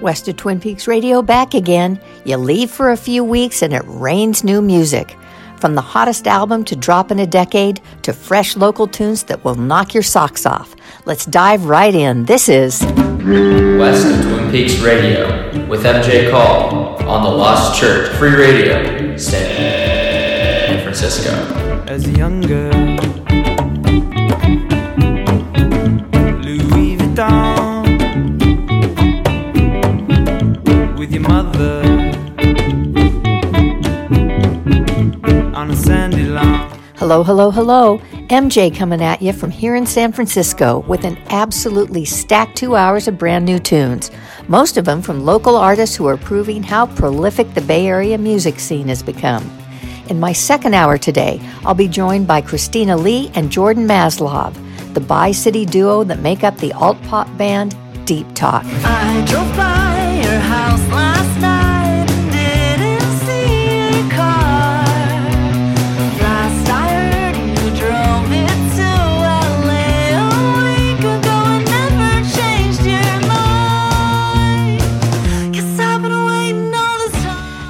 West of Twin Peaks Radio back again. You leave for a few weeks and it rains new music. From the hottest album to drop in a decade to fresh local tunes that will knock your socks off. Let's dive right in. This is West of Twin Peaks Radio with MJ Call on the Lost Church Free Radio, San Francisco. As a young girl, Hello, hello, hello. MJ coming at you from here in San Francisco with an absolutely stacked two hours of brand new tunes. Most of them from local artists who are proving how prolific the Bay Area music scene has become. In my second hour today, I'll be joined by Christina Li and Jordan Maslov, the Bi City duo that make up the alt pop band Deep Talk.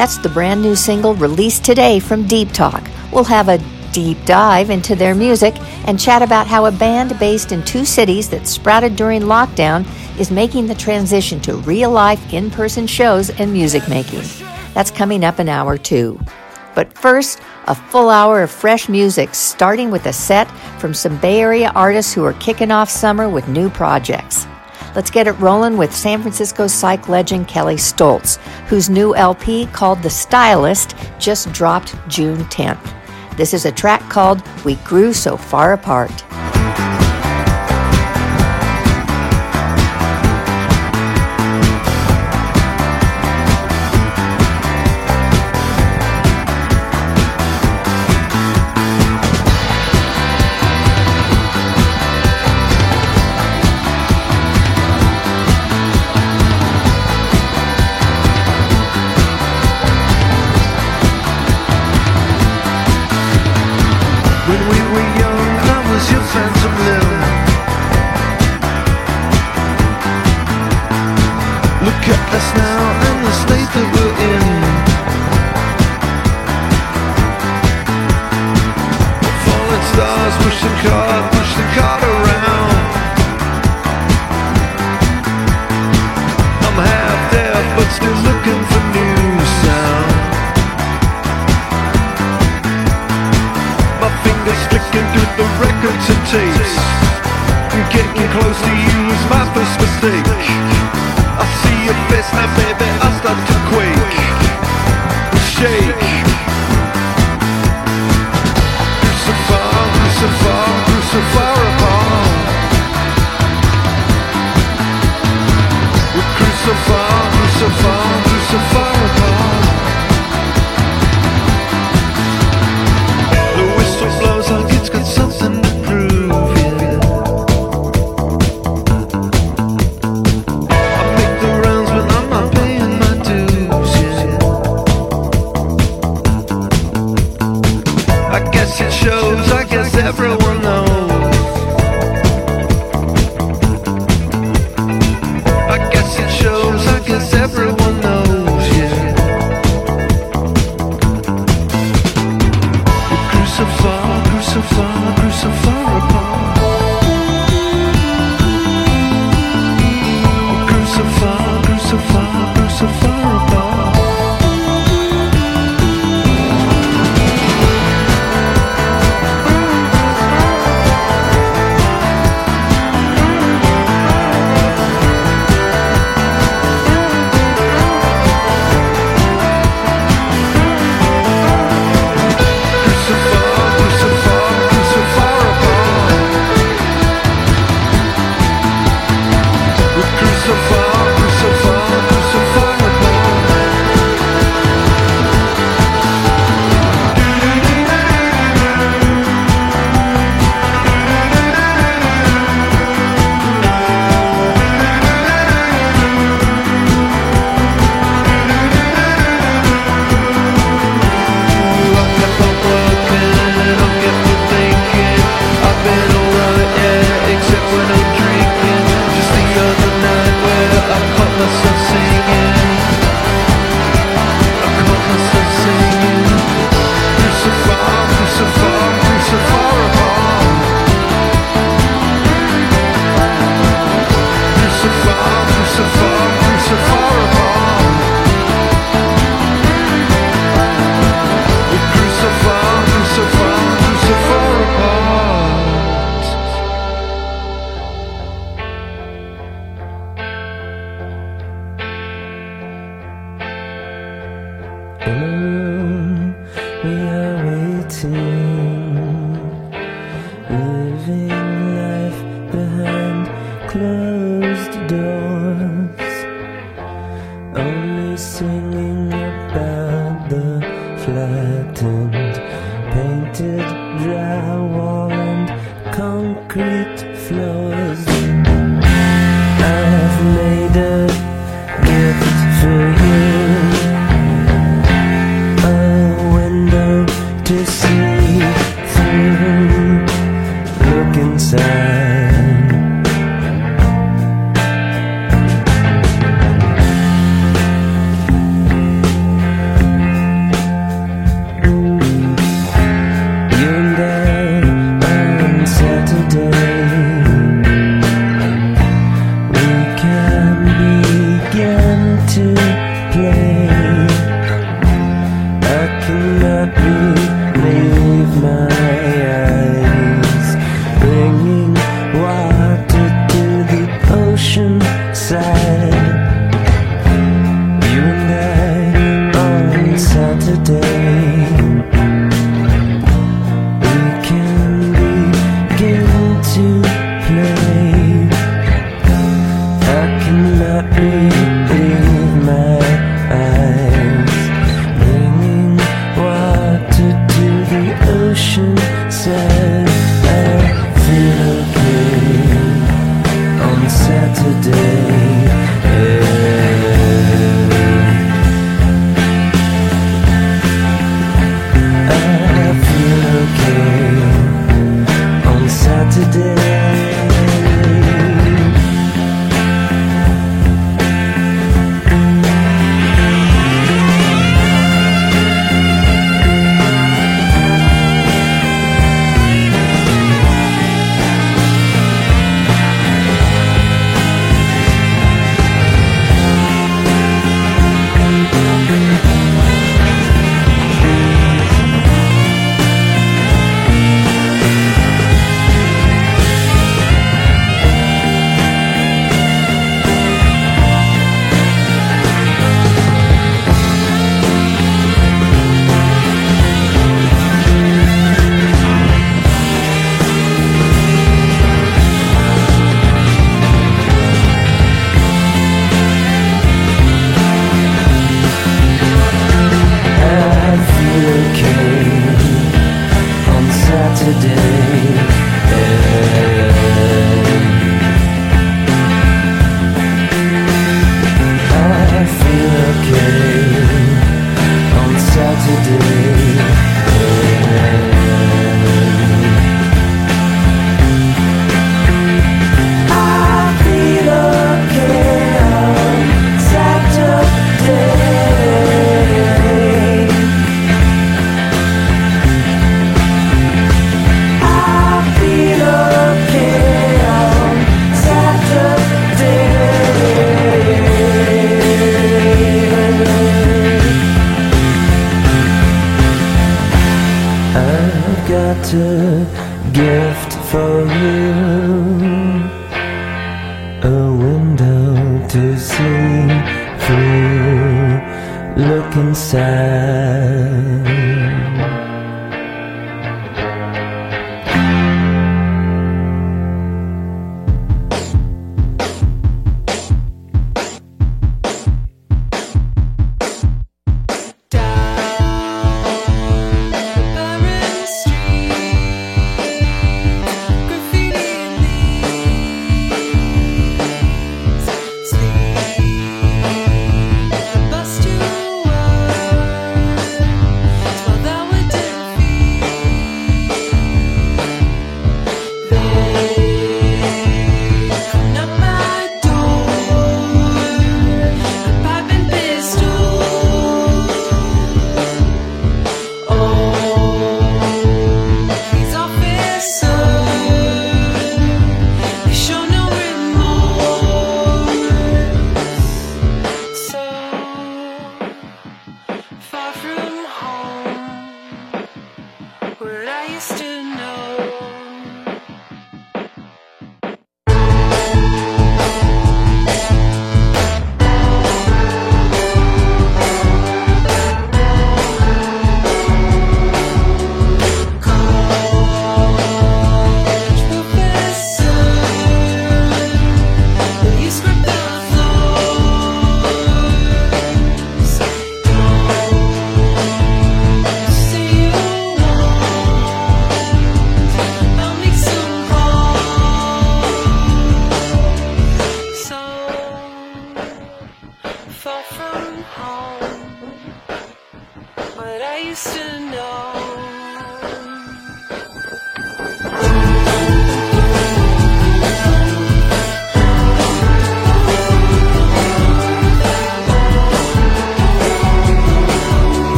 That's the brand new single released today from Deep Talk. We'll have a deep dive into their music and chat about how a band based in two cities that sprouted during lockdown is making the transition to real life in person shows and music making. That's coming up in hour two. But first, a full hour of fresh music, starting with a set from some Bay Area artists who are kicking off summer with new projects. Let's get it rolling with San Francisco psych legend Kelley Stoltz, whose new LP called The Stylist just dropped June 10th. This is a track called We Grew So Far Apart.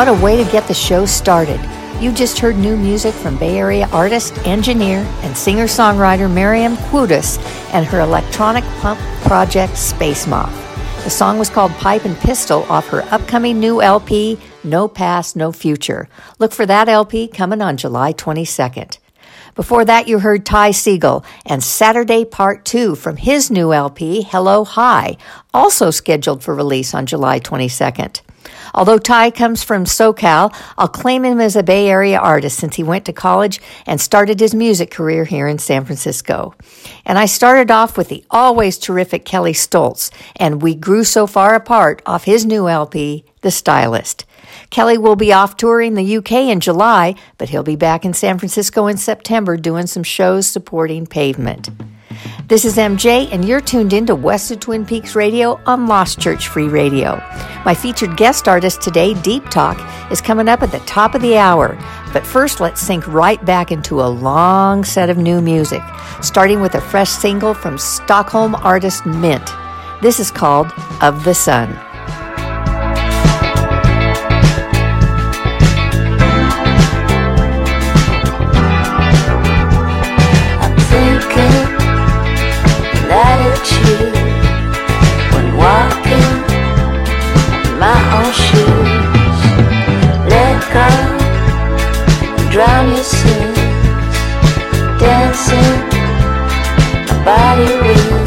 What a way to get the show started. You just heard new music from Bay Area artist, engineer, and singer songwriter Miriam Quudis and her electronic pump project Space Moth. The song was called Pipe and Pistol off her upcoming new LP, No Past, No Future. Look for that LP coming on July 22nd. Before that, you heard Ty Segall and Saturday Part 2 from his new LP, Hello Hi, also scheduled for release on July 22nd. Although Ty comes from SoCal, I'll claim him as a Bay Area artist since he went to college and started his music career here in San Francisco. And I started off with the always terrific Kelley Stoltz, and we grew so far apart off his new LP, The Stylist. Kelly will be off touring the UK in July, but he'll be back in San Francisco in September doing some shows supporting pavement. This is MJ, and you're tuned into West of Twin Peaks Radio on Lost Church Free Radio. My featured guest artist today, Deep Talk, is coming up at the top of the hour. But first, let's sink right back into a long set of new music, starting with a fresh single from Stockholm artist Mint. This is called Of the Sun. My own shoes. Let go, drown your sins, dancing my body with.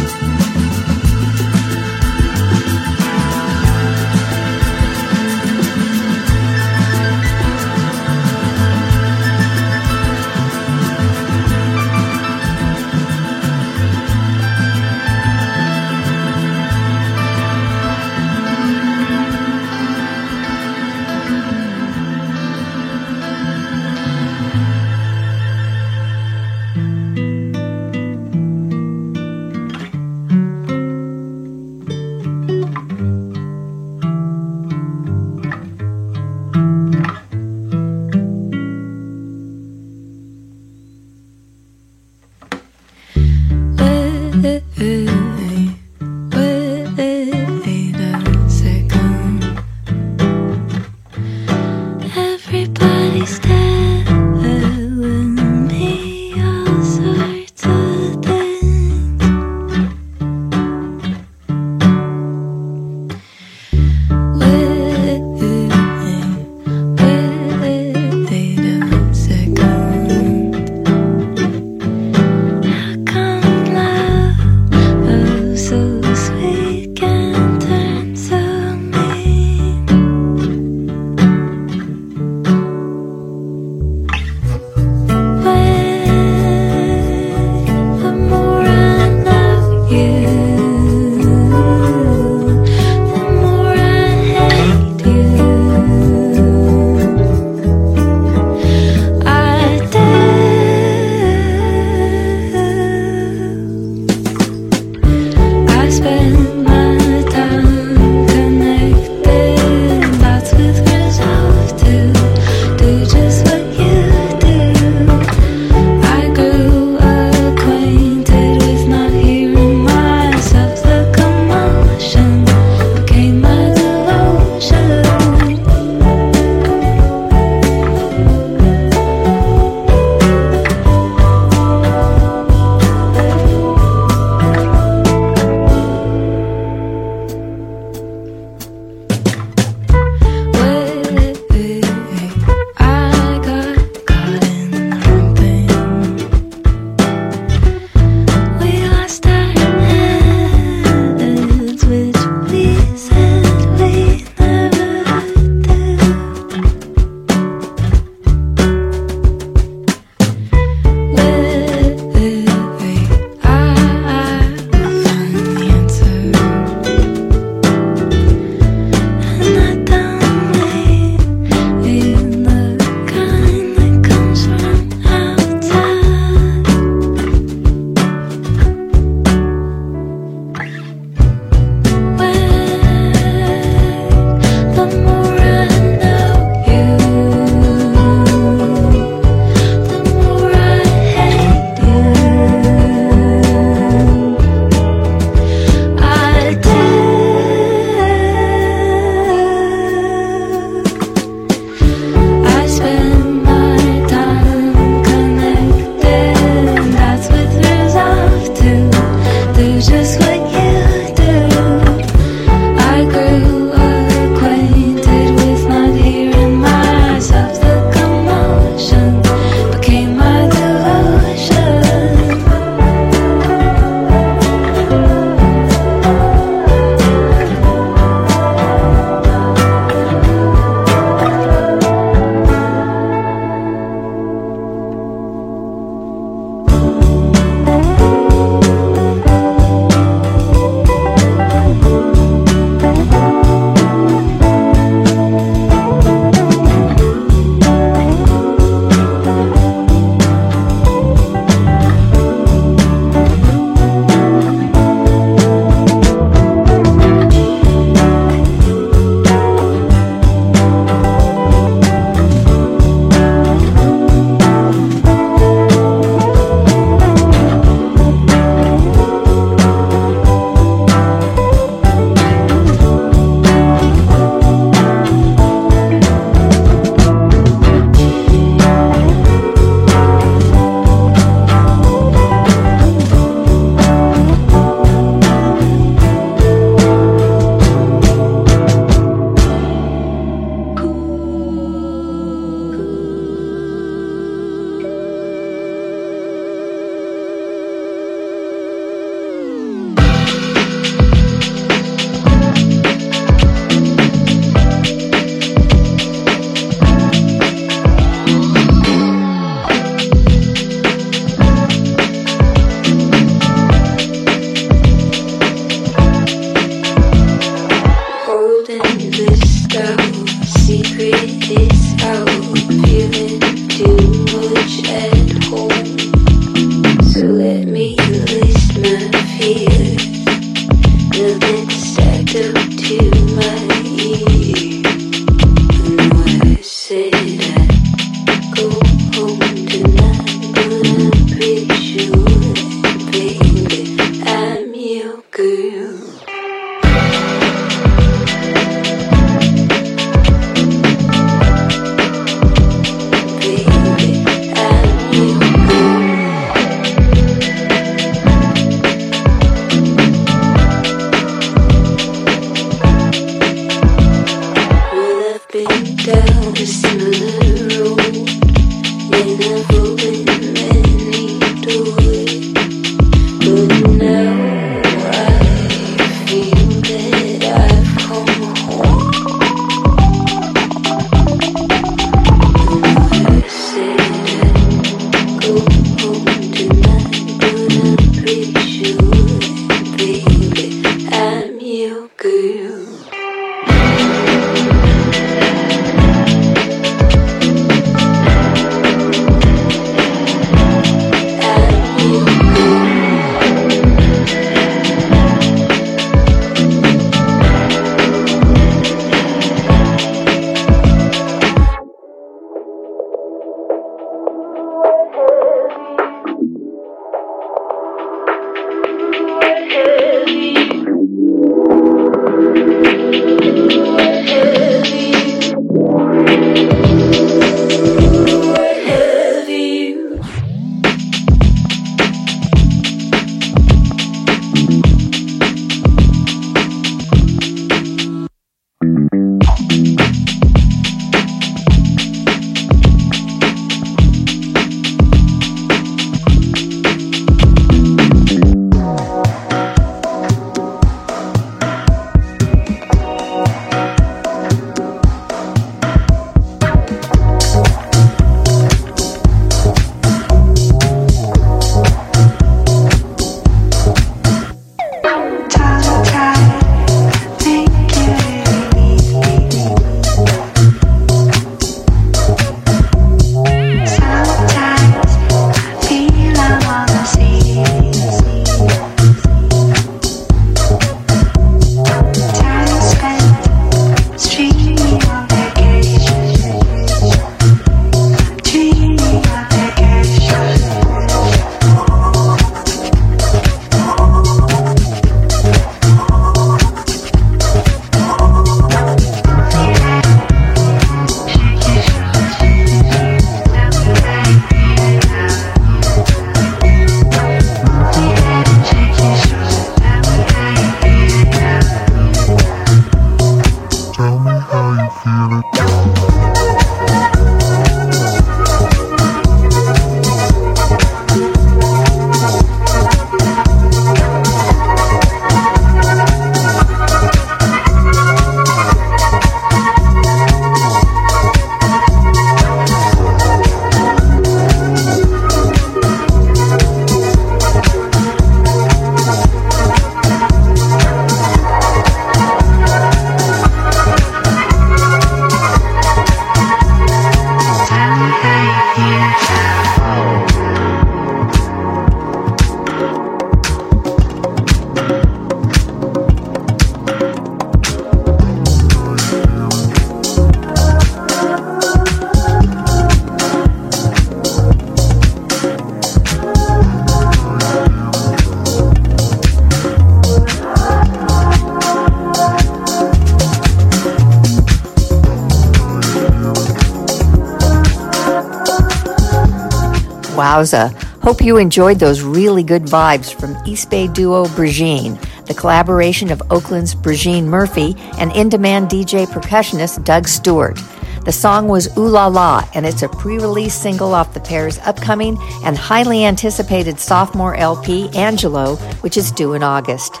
Wowza. Hope you enjoyed those really good vibes from East Bay duo Brigitte, the collaboration of Oakland's Brigitte Murphy and in demand DJ percussionist Doug Stewart. The song was Ooh La La, and it's a pre release single off the pair's upcoming and highly anticipated sophomore LP, Angelo, which is due in August.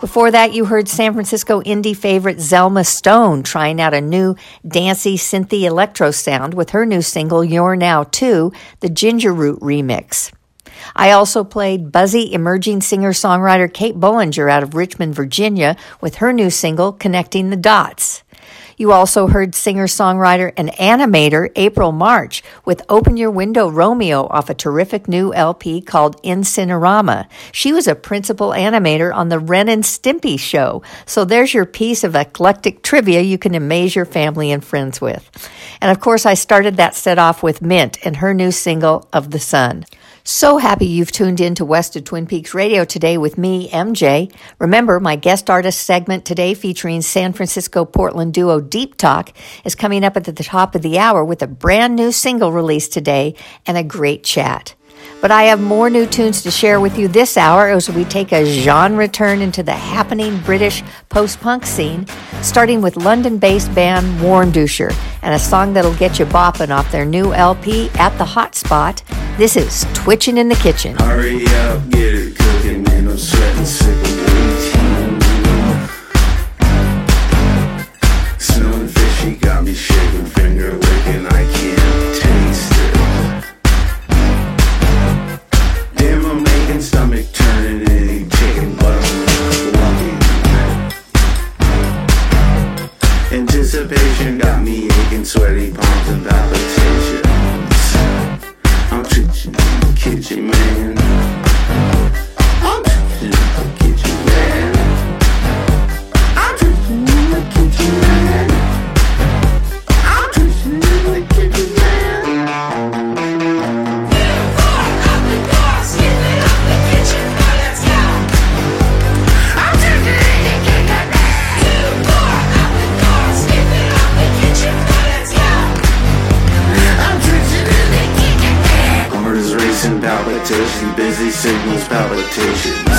Before that, you heard San Francisco indie favorite Zelma Stone trying out a new dancey synthy electro sound with her new single You're Now Too, the Ginger Root remix. I also played buzzy emerging singer songwriter Kate Bollinger out of Richmond, Virginia, with her new single Connecting the Dots. You also heard singer songwriter and animator April March with Open Your Window Romeo off a terrific new LP called In Cinerama. She was a principal animator on the Ren and Stimpy show. So there's your piece of eclectic trivia you can amaze your family and friends with. And of course, I started that set off with Mint and her new single, Of the Sun. So happy you've tuned in to West of Twin Peaks Radio today with me, MJ. Remember, my guest artist segment today featuring San Francisco Portland duo Deep Talk is coming up at the top of the hour with a brand new single released today and a great chat. But I have more new tunes to share with you this hour as we take a genre turn into the happening British post punk scene, starting with London based band Warmduscher and a song that'll get you bopping off their new LP at the Hotspot. This is Twitching in the Kitchen. Hurry up, get it cooking, man. I'm sweating, sick of. Smelling fishy, got me shaking, finger licking, I can't sweaty palms and palpitations. I'm in the kitchen, man. I'm signals, palpitations.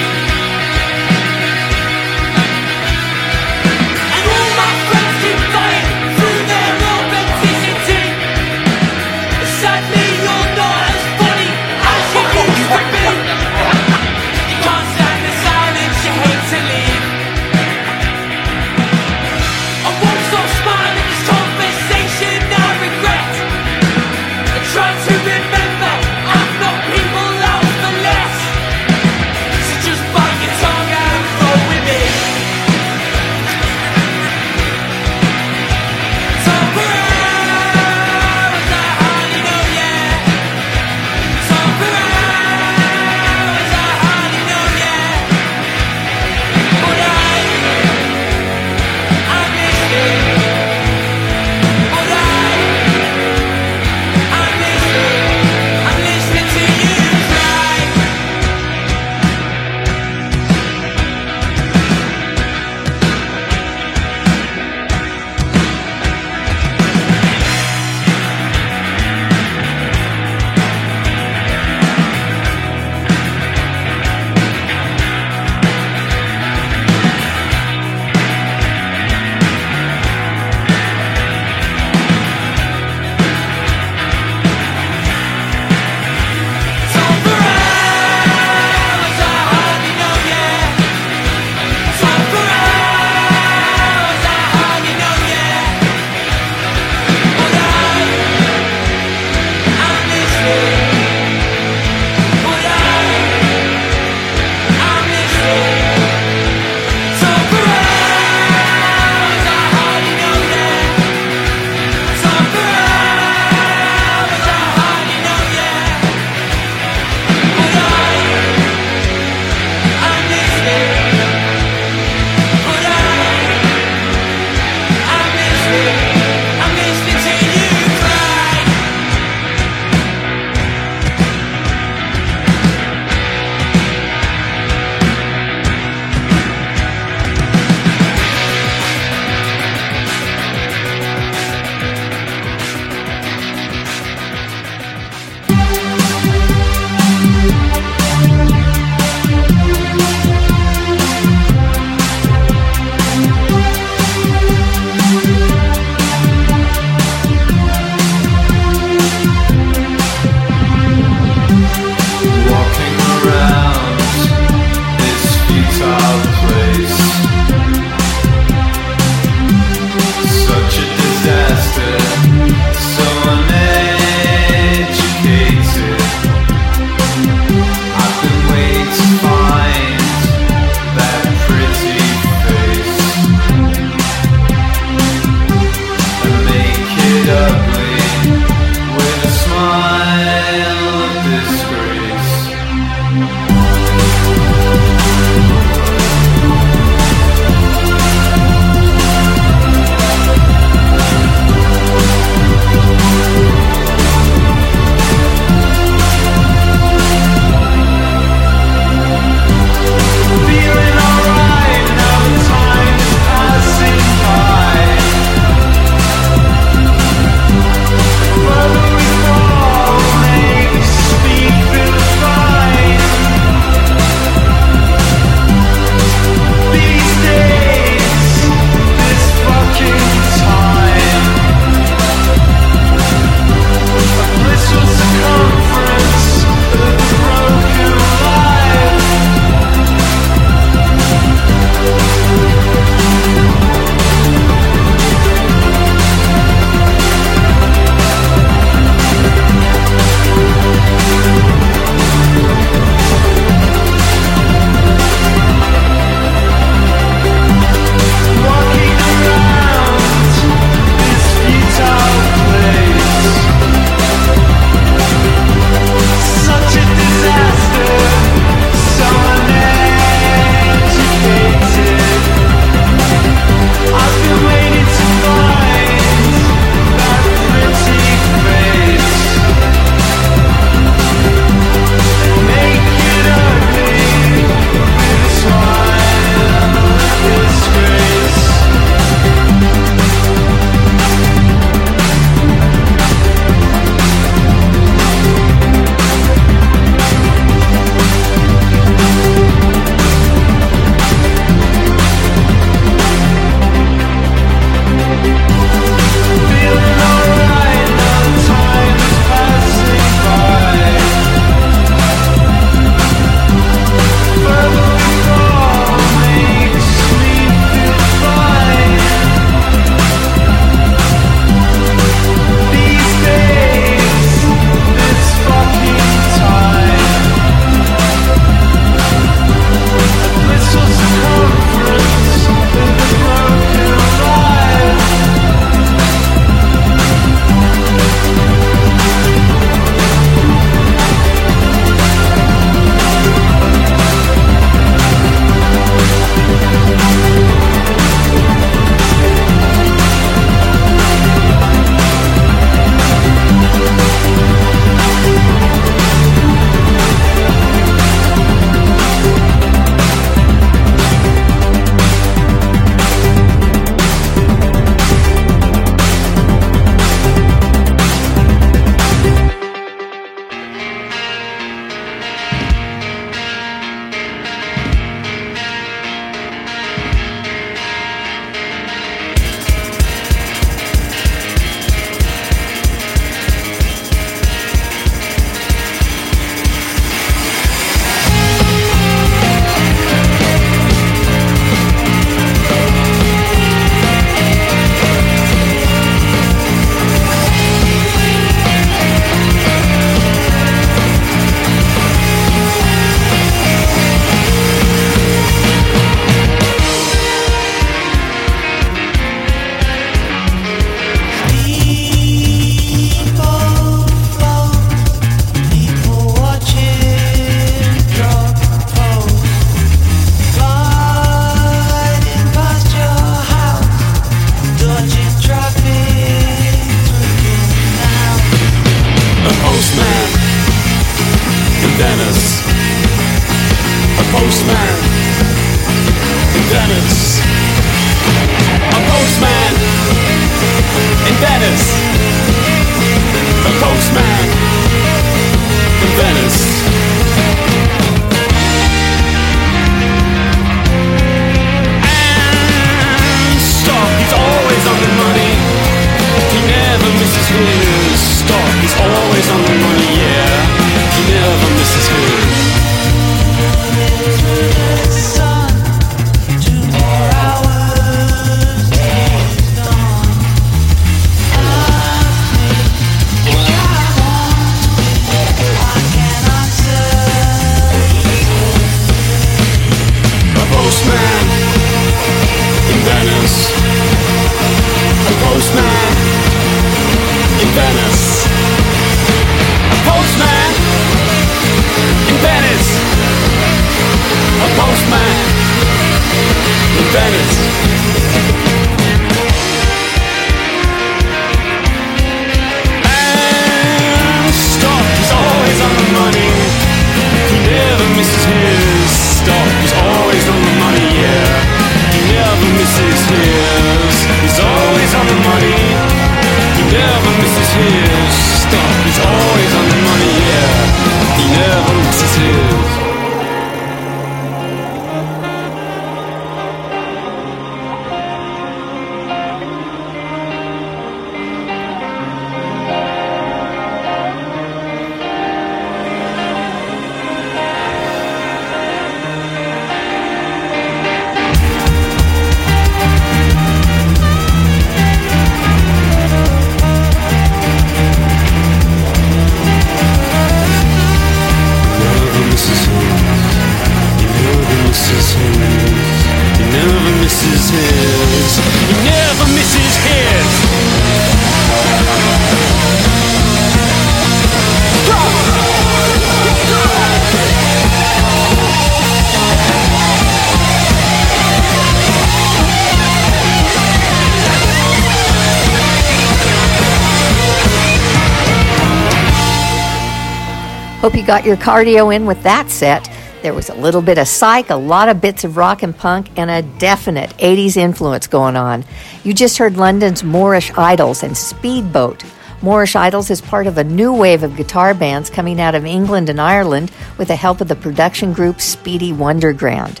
You got your cardio in with that set. There was a little bit of psych, a lot of bits of rock and punk, and a definite 80s influence going on. You just heard London's Moorish Idols and Speedboat. Moorish Idols is part of a new wave of guitar bands coming out of England and Ireland with the help of the production group Speedy Wonderground.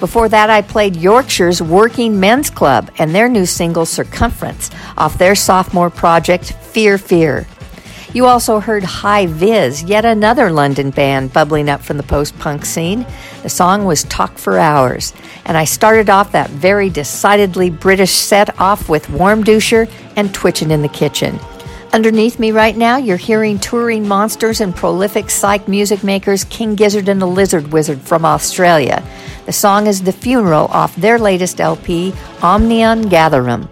Before that, I played Yorkshire's Working Men's Club and their new single Circumference off their sophomore project Fear Fear. You also heard High Vis, yet another London band bubbling up from the post punk scene. The song was Talk for Hours, and I started off that very decidedly British set off with Warmduscher and Twitchin' in the Kitchen. Underneath me right now, you're hearing touring monsters and prolific psych music makers King Gizzard and the Lizard Wizard from Australia. The song is The Funeral off their latest LP, Omnium Gatherum.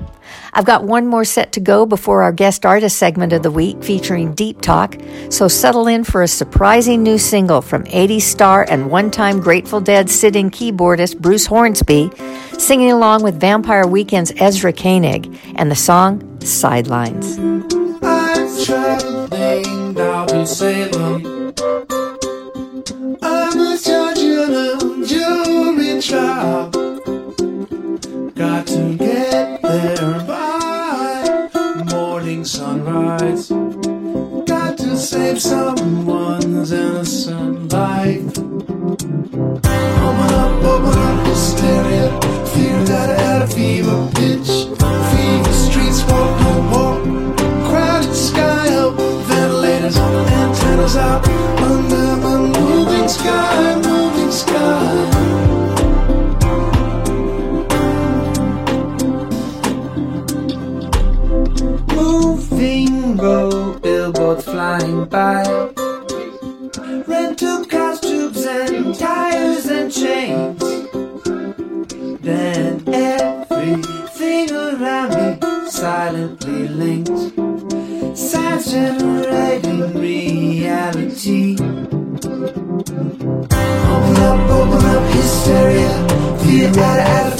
I've got one more set to go before our guest artist segment of the week featuring Deep Talk, so settle in for a surprising new single from 80s star and one time Grateful Dead sitting keyboardist Bruce Hornsby, singing along with Vampire Weekend's Ezra Koenig, and the song Sidelines. I'm traveling. I'm a jury trial. Got to get sunrise. Got to save someone's innocent life. Open up, open up, hysteria. Fear that I had a fever pitch. Fever streets, walk, no walk. Crowded sky up, ventilators, antennas out. Under the moving sky, moving sky. Billboards flying by. Rental cars, tubes and tires and chains. Then everything around me silently linked. Sounds generating reality. Open up, open up, hysteria. Feel that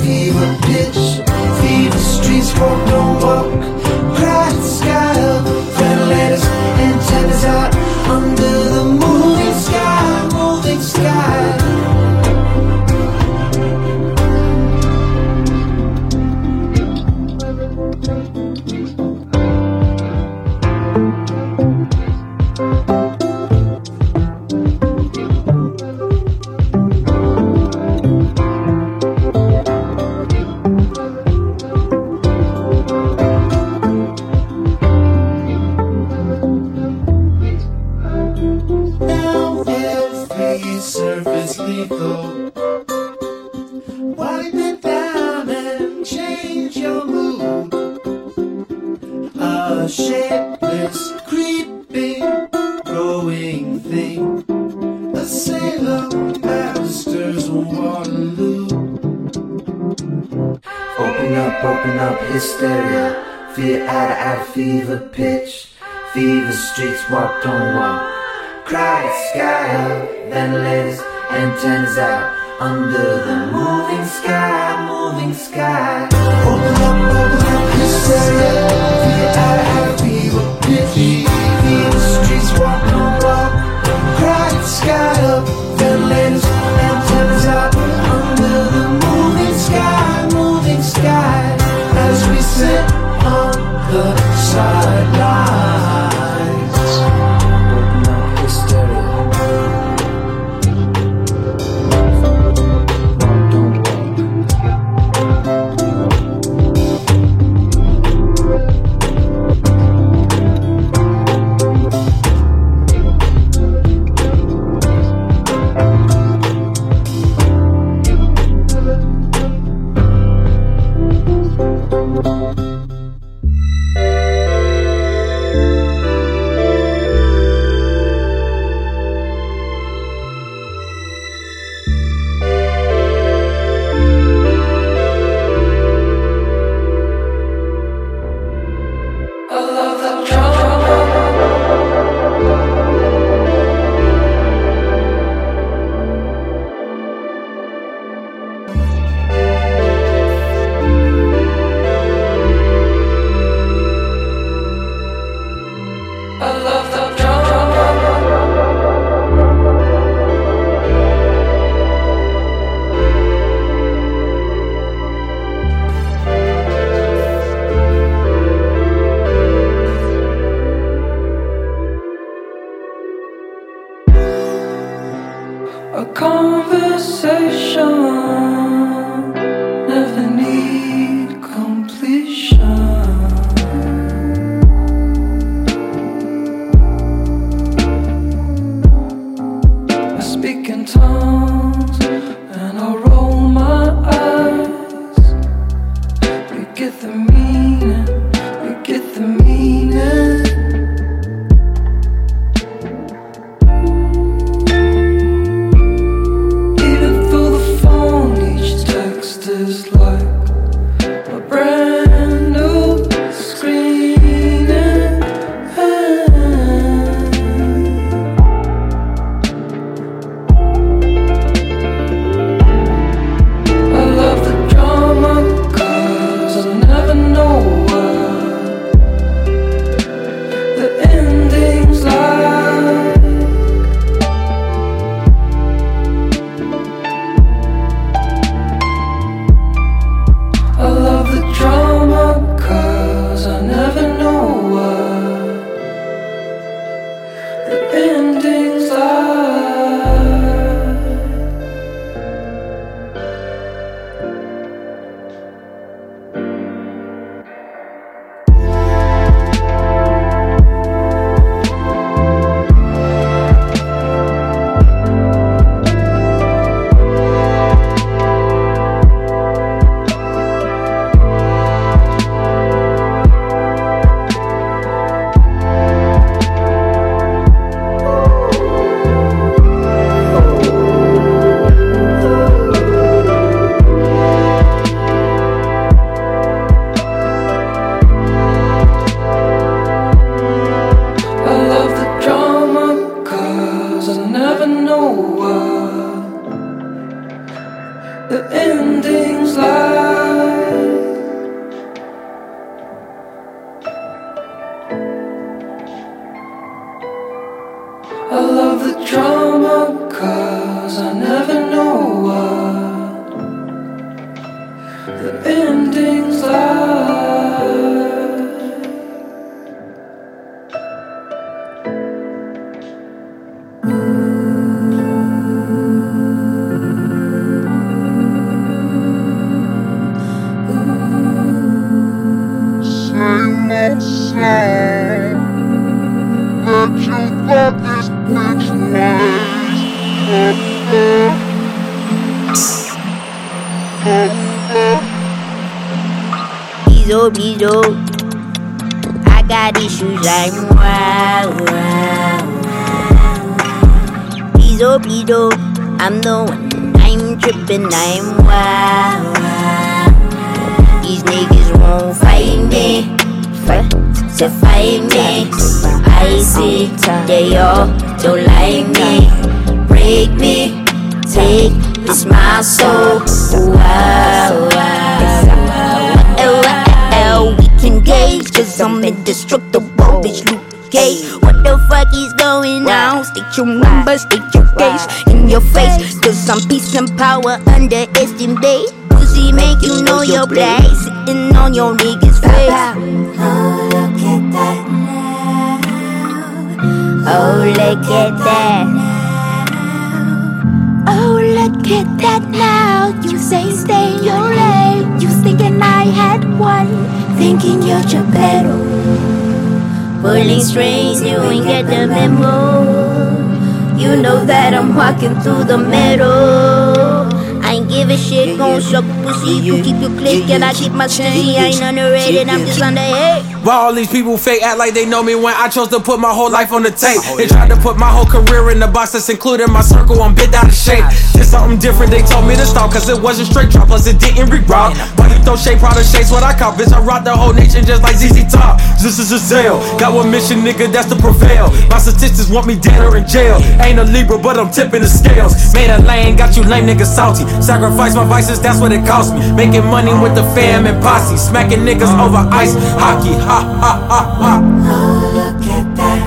Walking through the middle. I ain't give a shit, gon' suck pussy. You keep your click, and I keep my stingy. I ain't underrated, I'm just underhate. Why all these people fake act like they know me when I chose to put my whole life on the tape? They tried to put my whole career in the box that's including my circle. I'm bit out of shape. It's something different. They told me to stop cause it wasn't straight drop, plus it didn't reroute. Why you throw shade, proud of shades what I call. Bitch, I rock the whole nation just like ZZ Top. This is a sale. Got one mission, nigga, that's to prevail. My statistics want me dead or in jail. Ain't a Libra, but I'm tipping the scales. Made a lane, got you lame niggas salty. Sacrifice my vices, that's what it cost me. Making money with the fam and posse. Smacking niggas over ice hockey. Ha. Oh, look at that.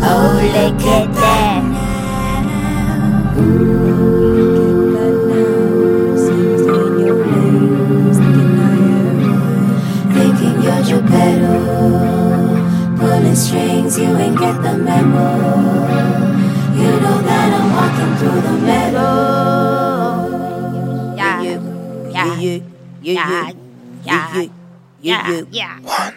Oh, look at that. Look at that now. Seems like you're playing. Thinking you're Geppetto. Pulling strings, you ain't get the memo. You know that I'm walking through the meadow. Yeah, yeah, yeah, yeah, yeah, yeah, you. Yeah. One,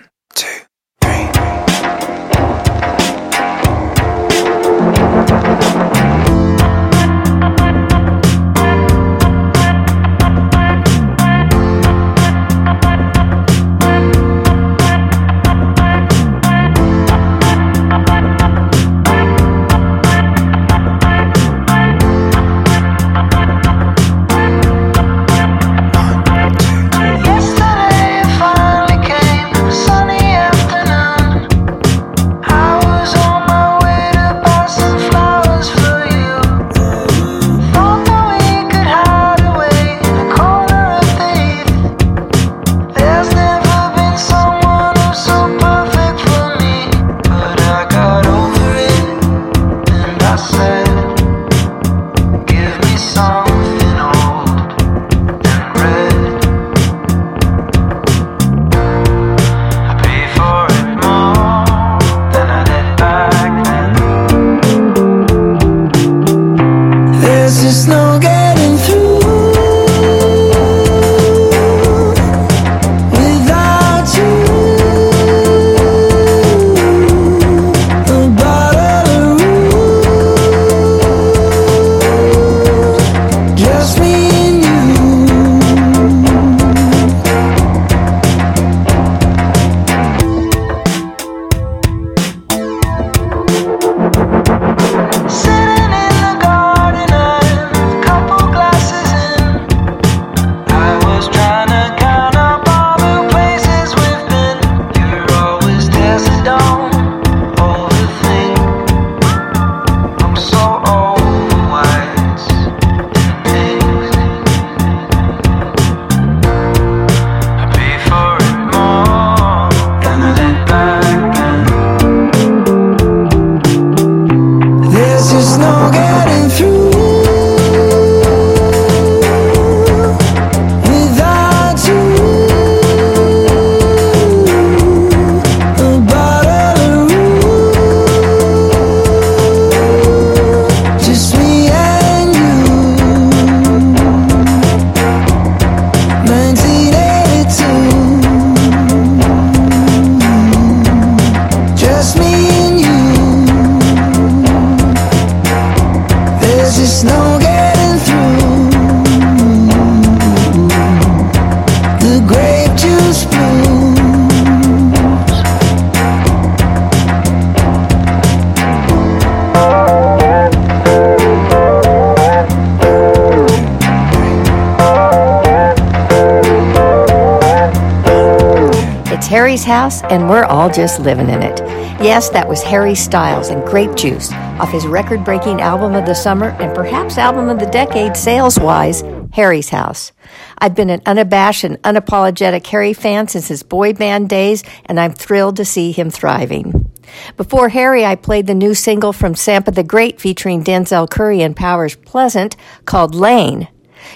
house, and we're all just living in it. Yes, that was Harry Styles and Grape Juice off his record breaking album of the summer and perhaps album of the decade sales wise, Harry's House. I've been an unabashed and unapologetic Harry fan since his boy band days, and I'm thrilled to see him thriving. Before Harry, I played the new single from Sampa the Great featuring Denzel Curry and Powers Pleasant called Lane.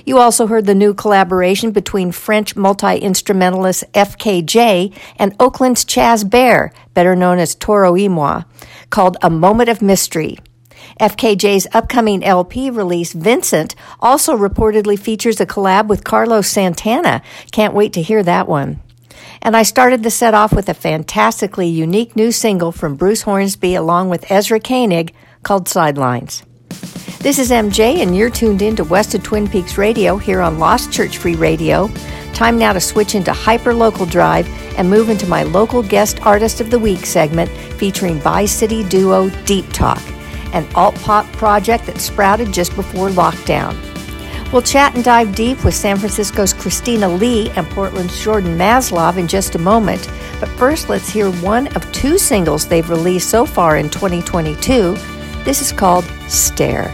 You also heard the new collaboration between French multi instrumentalist FKJ and Oakland's Chaz Bear, better known as Toro y Moi, called A Moment of Mystery. FKJ's upcoming LP release, Vincent, also reportedly features a collab with Carlos Santana. Can't wait to hear that one. And I started the set off with a fantastically unique new single from Bruce Hornsby along with Ezra Koenig called Sidelines. This is MJ, and you're tuned in to West of Twin Peaks Radio here on Lost Church Free Radio. Time now to switch into Hyper Local Drive and move into my local guest artist of the week segment featuring Bi City duo Deep Talk, an alt pop project that sprouted just before lockdown. We'll chat and dive deep with San Francisco's Christina Li and Portland's Jordan Maslov in just a moment. But first, let's hear one of two singles they've released so far in 2022. This is called Stare.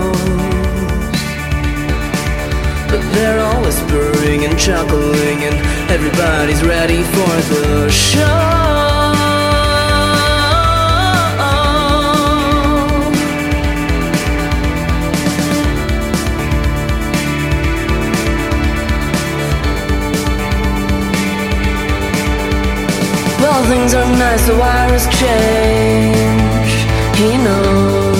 they're all whispering and chuckling, and everybody's ready for the show. Well, things are nice, the wires change. He knows.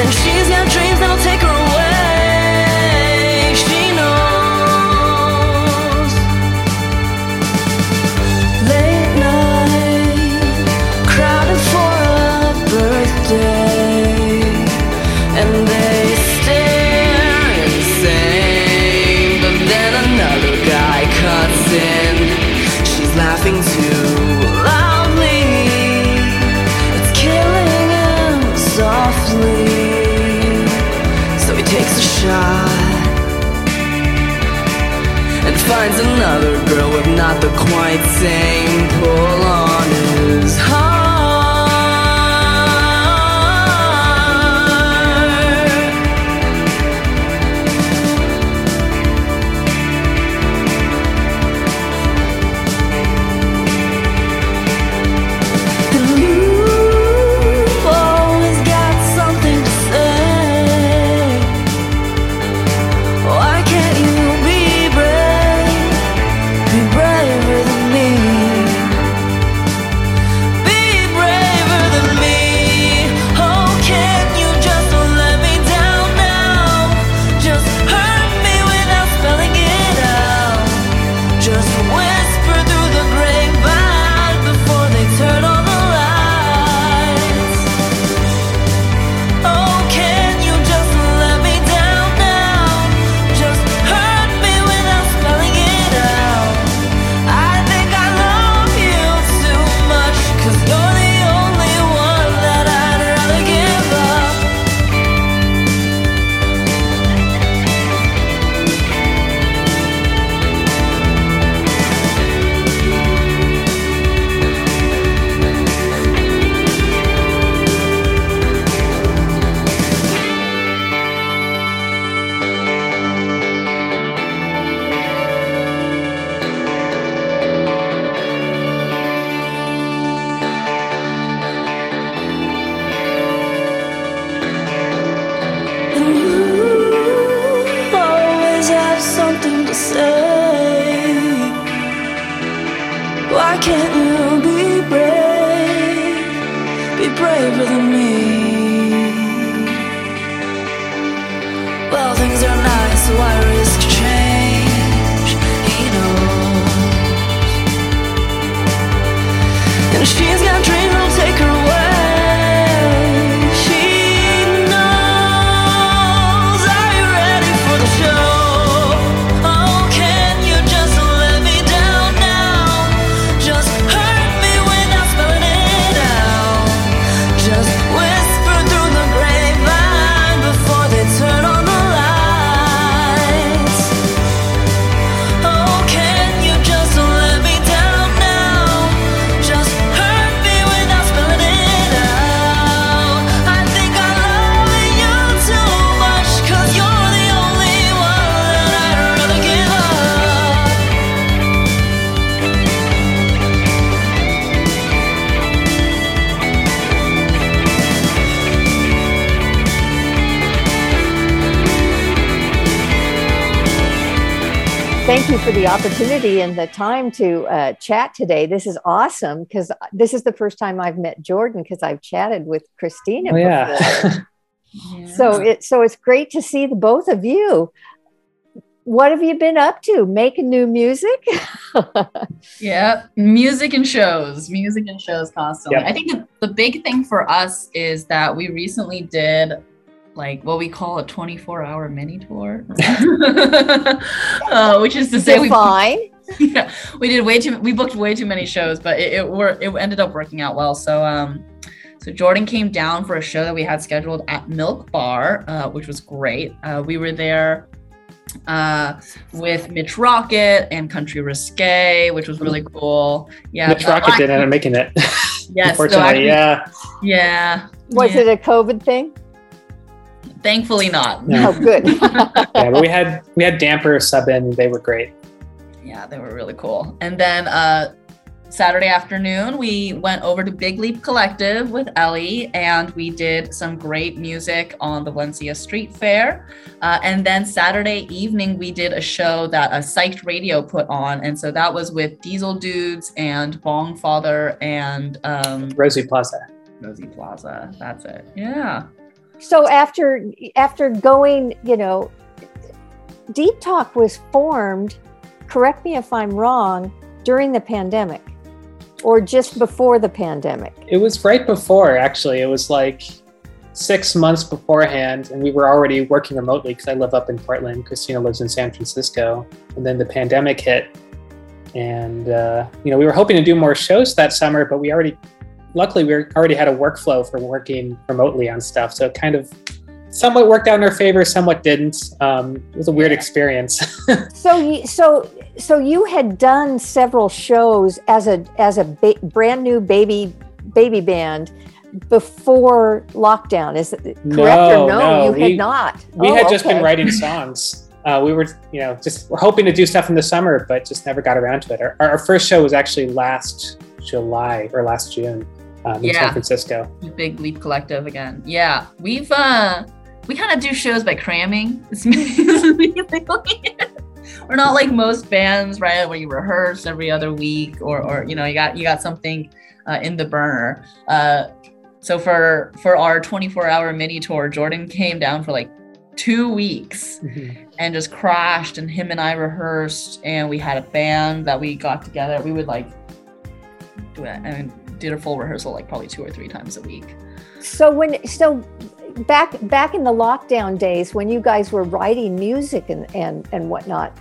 And she's got dreams that'll take her finds another girl with not the quite same pull on for the opportunity and the time to uh, chat today. This is awesome because this is the first time I've met Jordan because I've chatted with Christina Oh, yeah. before. So it so it's great to see the both of you. What have you been up to? Making new music? Yeah, music and shows, music and shows constantly. Yep. I think the, the big thing for us is that we recently did like what we call a 24 hour mini tour, uh, which is to say we Define. yeah, we did way too we booked way too many shows, but it it, wor- it ended up working out well. So um so Jordan came down for a show that we had scheduled at Milk Bar, uh, which was great. Uh, we were there uh, with Mitch Rocket and Country Risque, which was really cool. Yeah, Mitch Rocket I- did end up making it. Yes, so Unfortunately, actually- yeah. Yeah. Was yeah. it a COVID thing? Thankfully not. No. Oh, good. yeah, but we had we had Damper sub in. They were great. Yeah, they were really cool. And then uh Saturday afternoon, we went over to Big Leap Collective with Ellie and we did some great music on the Valencia Street Fair. Uh, and then Saturday evening, we did a show that a Psyched Radio put on. And so that was with Diesel Dudes and Bong Father and um, Rosie Plaza. Rosie Plaza. That's it. Yeah. So after after going, you know, Deep Talk was formed, correct me if I'm wrong, during the pandemic or just before the pandemic. It was right before, actually. It was like six months beforehand, and we were already working remotely because I live up in Portland. Christina lives in San Francisco. And then the pandemic hit. And, uh, you know, we were hoping to do more shows that summer, but we already, luckily, we already had a workflow for working remotely on stuff. So it kind of somewhat worked out in our favor, somewhat didn't. Um, it was a weird experience. So you so so you had done several shows as a as a ba- brand new baby baby band before lockdown. Is it correct No, or no? no, you we- had not. We Oh, had just been writing songs. Uh, we were, you know, just we're hoping to do stuff in the summer, but just never got around to it. Our, our first show was actually last July or last June um, in Yeah. San Francisco. The Big Leap Collective again. Yeah, we've uh we kind of do shows by cramming. We're not like most bands, right? Where you rehearse every other week, or or you know you got you got something uh, in the burner. Uh, so for for our 24 hour mini tour, Jordan came down for like two weeks and just crashed. And him and I rehearsed, and we had a band that we got together. We would like do it and did a full rehearsal like probably two or three times a week. So when so back back in the lockdown days when you guys were writing music and and and whatnot,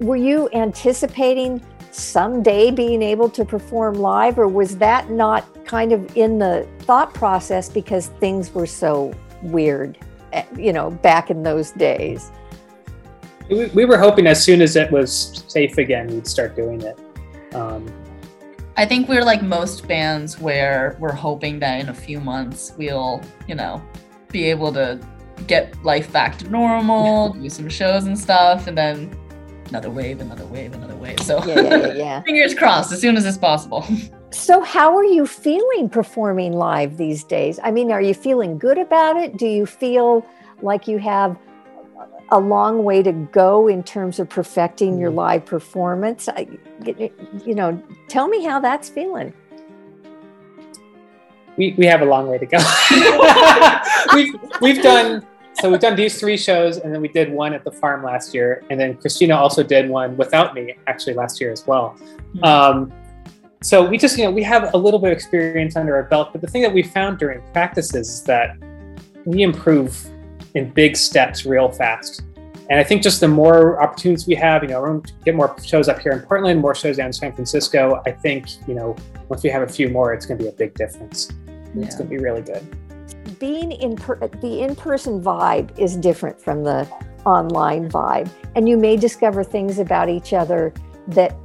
were you anticipating someday being able to perform live, or was that not kind of in the thought process because things were so weird, eh, you know, back in those days? We, we were hoping as soon as it was safe again, we'd start doing it. Um, I think we're like most bands where we're hoping that in a few months we'll, you know, be able to get life back to normal, do some shows and stuff, and then another wave, another wave, another wave. So Yeah, yeah, yeah, yeah. fingers crossed as soon as it's possible. So, how are you feeling performing live these days? I mean, are you feeling good about it? Do you feel like you have a long way to go in terms of perfecting your live performance? I, you know, tell me how that's feeling. we, we have a long way to go. we've, we've done so we've done these three shows and then we did one at the farm last year and then christina also did one without me actually last year as well um, so we just you know we have a little bit of experience under our belt but the thing that we found during practices is that we improve in big steps real fast. And i think just the more opportunities we have you know we're going to get more shows up here in portland more shows down in san francisco. I think you know once we have a few more it's going to be a big difference. It's going to be really good. Being in per- the in-person vibe is different from the online vibe. And you may discover things about each other that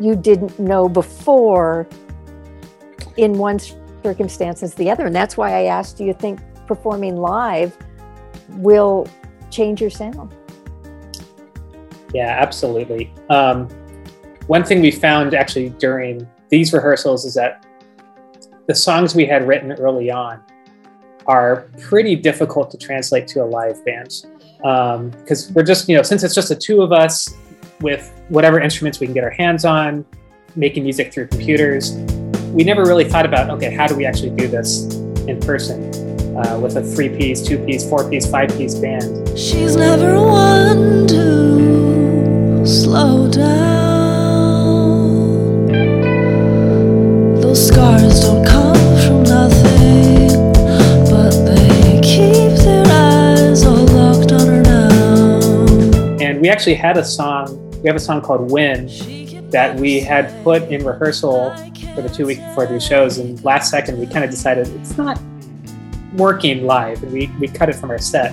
you didn't know before in one circumstance as the other. And that's why i asked do you think performing live will change your sound. Yeah, absolutely. Um, one thing we found actually during these rehearsals is that the songs we had written early on are pretty difficult to translate to a live band. Because we're just you know since it's just the two of us with whatever instruments we can get our hands on making music through computers we never really thought about okay how do we actually do this in person uh, with a three piece two piece four piece five piece band She's never one to slow down. Those scars don't come from nothing, but they keep their eyes all locked on her now. and we actually had a song we have a song called win that we had put in rehearsal for the two weeks before these shows and last second we kind of decided it's not working live and we, we cut it from our set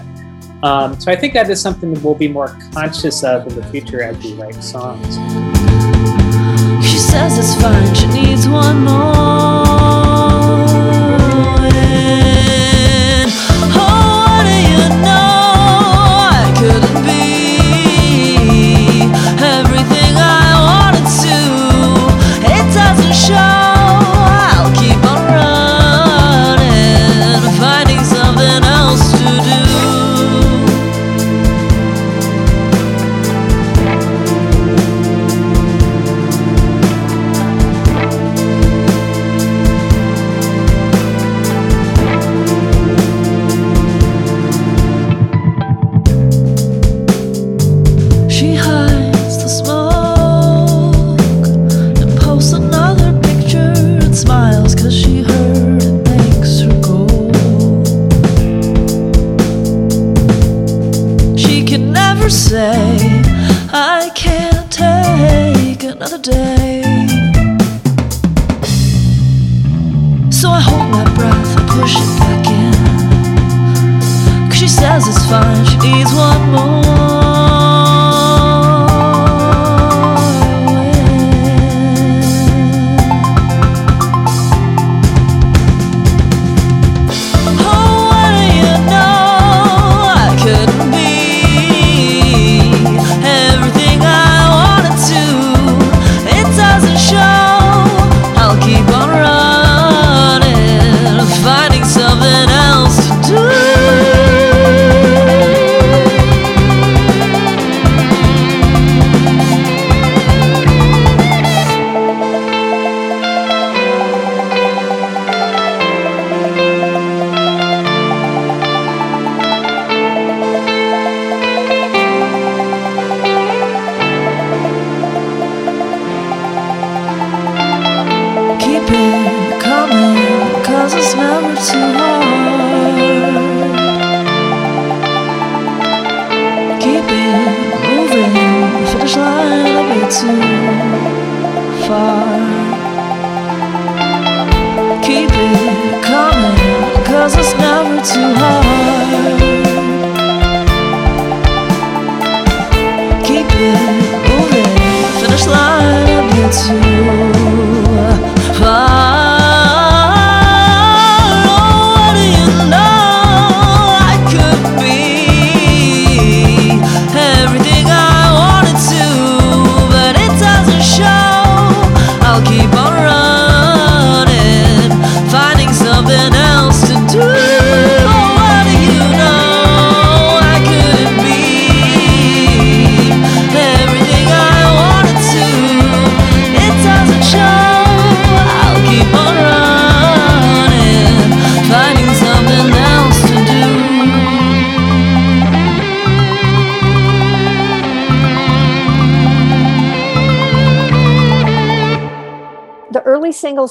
um, so i think that is something that we'll be more conscious of in the future as we write songs She says it's fine, she needs one more.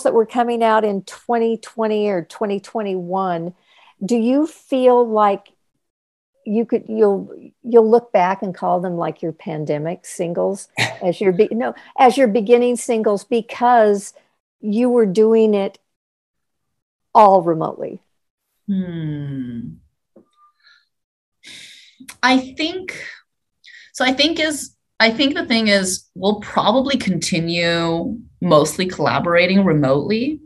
That were coming out in 2020 or 2021, do you feel like you could you'll you'll look back and call them like your pandemic singles as your be, no as your beginning singles because you were doing it all remotely. Hmm. I think so. I think is I think the thing is we'll probably continue mostly collaborating remotely.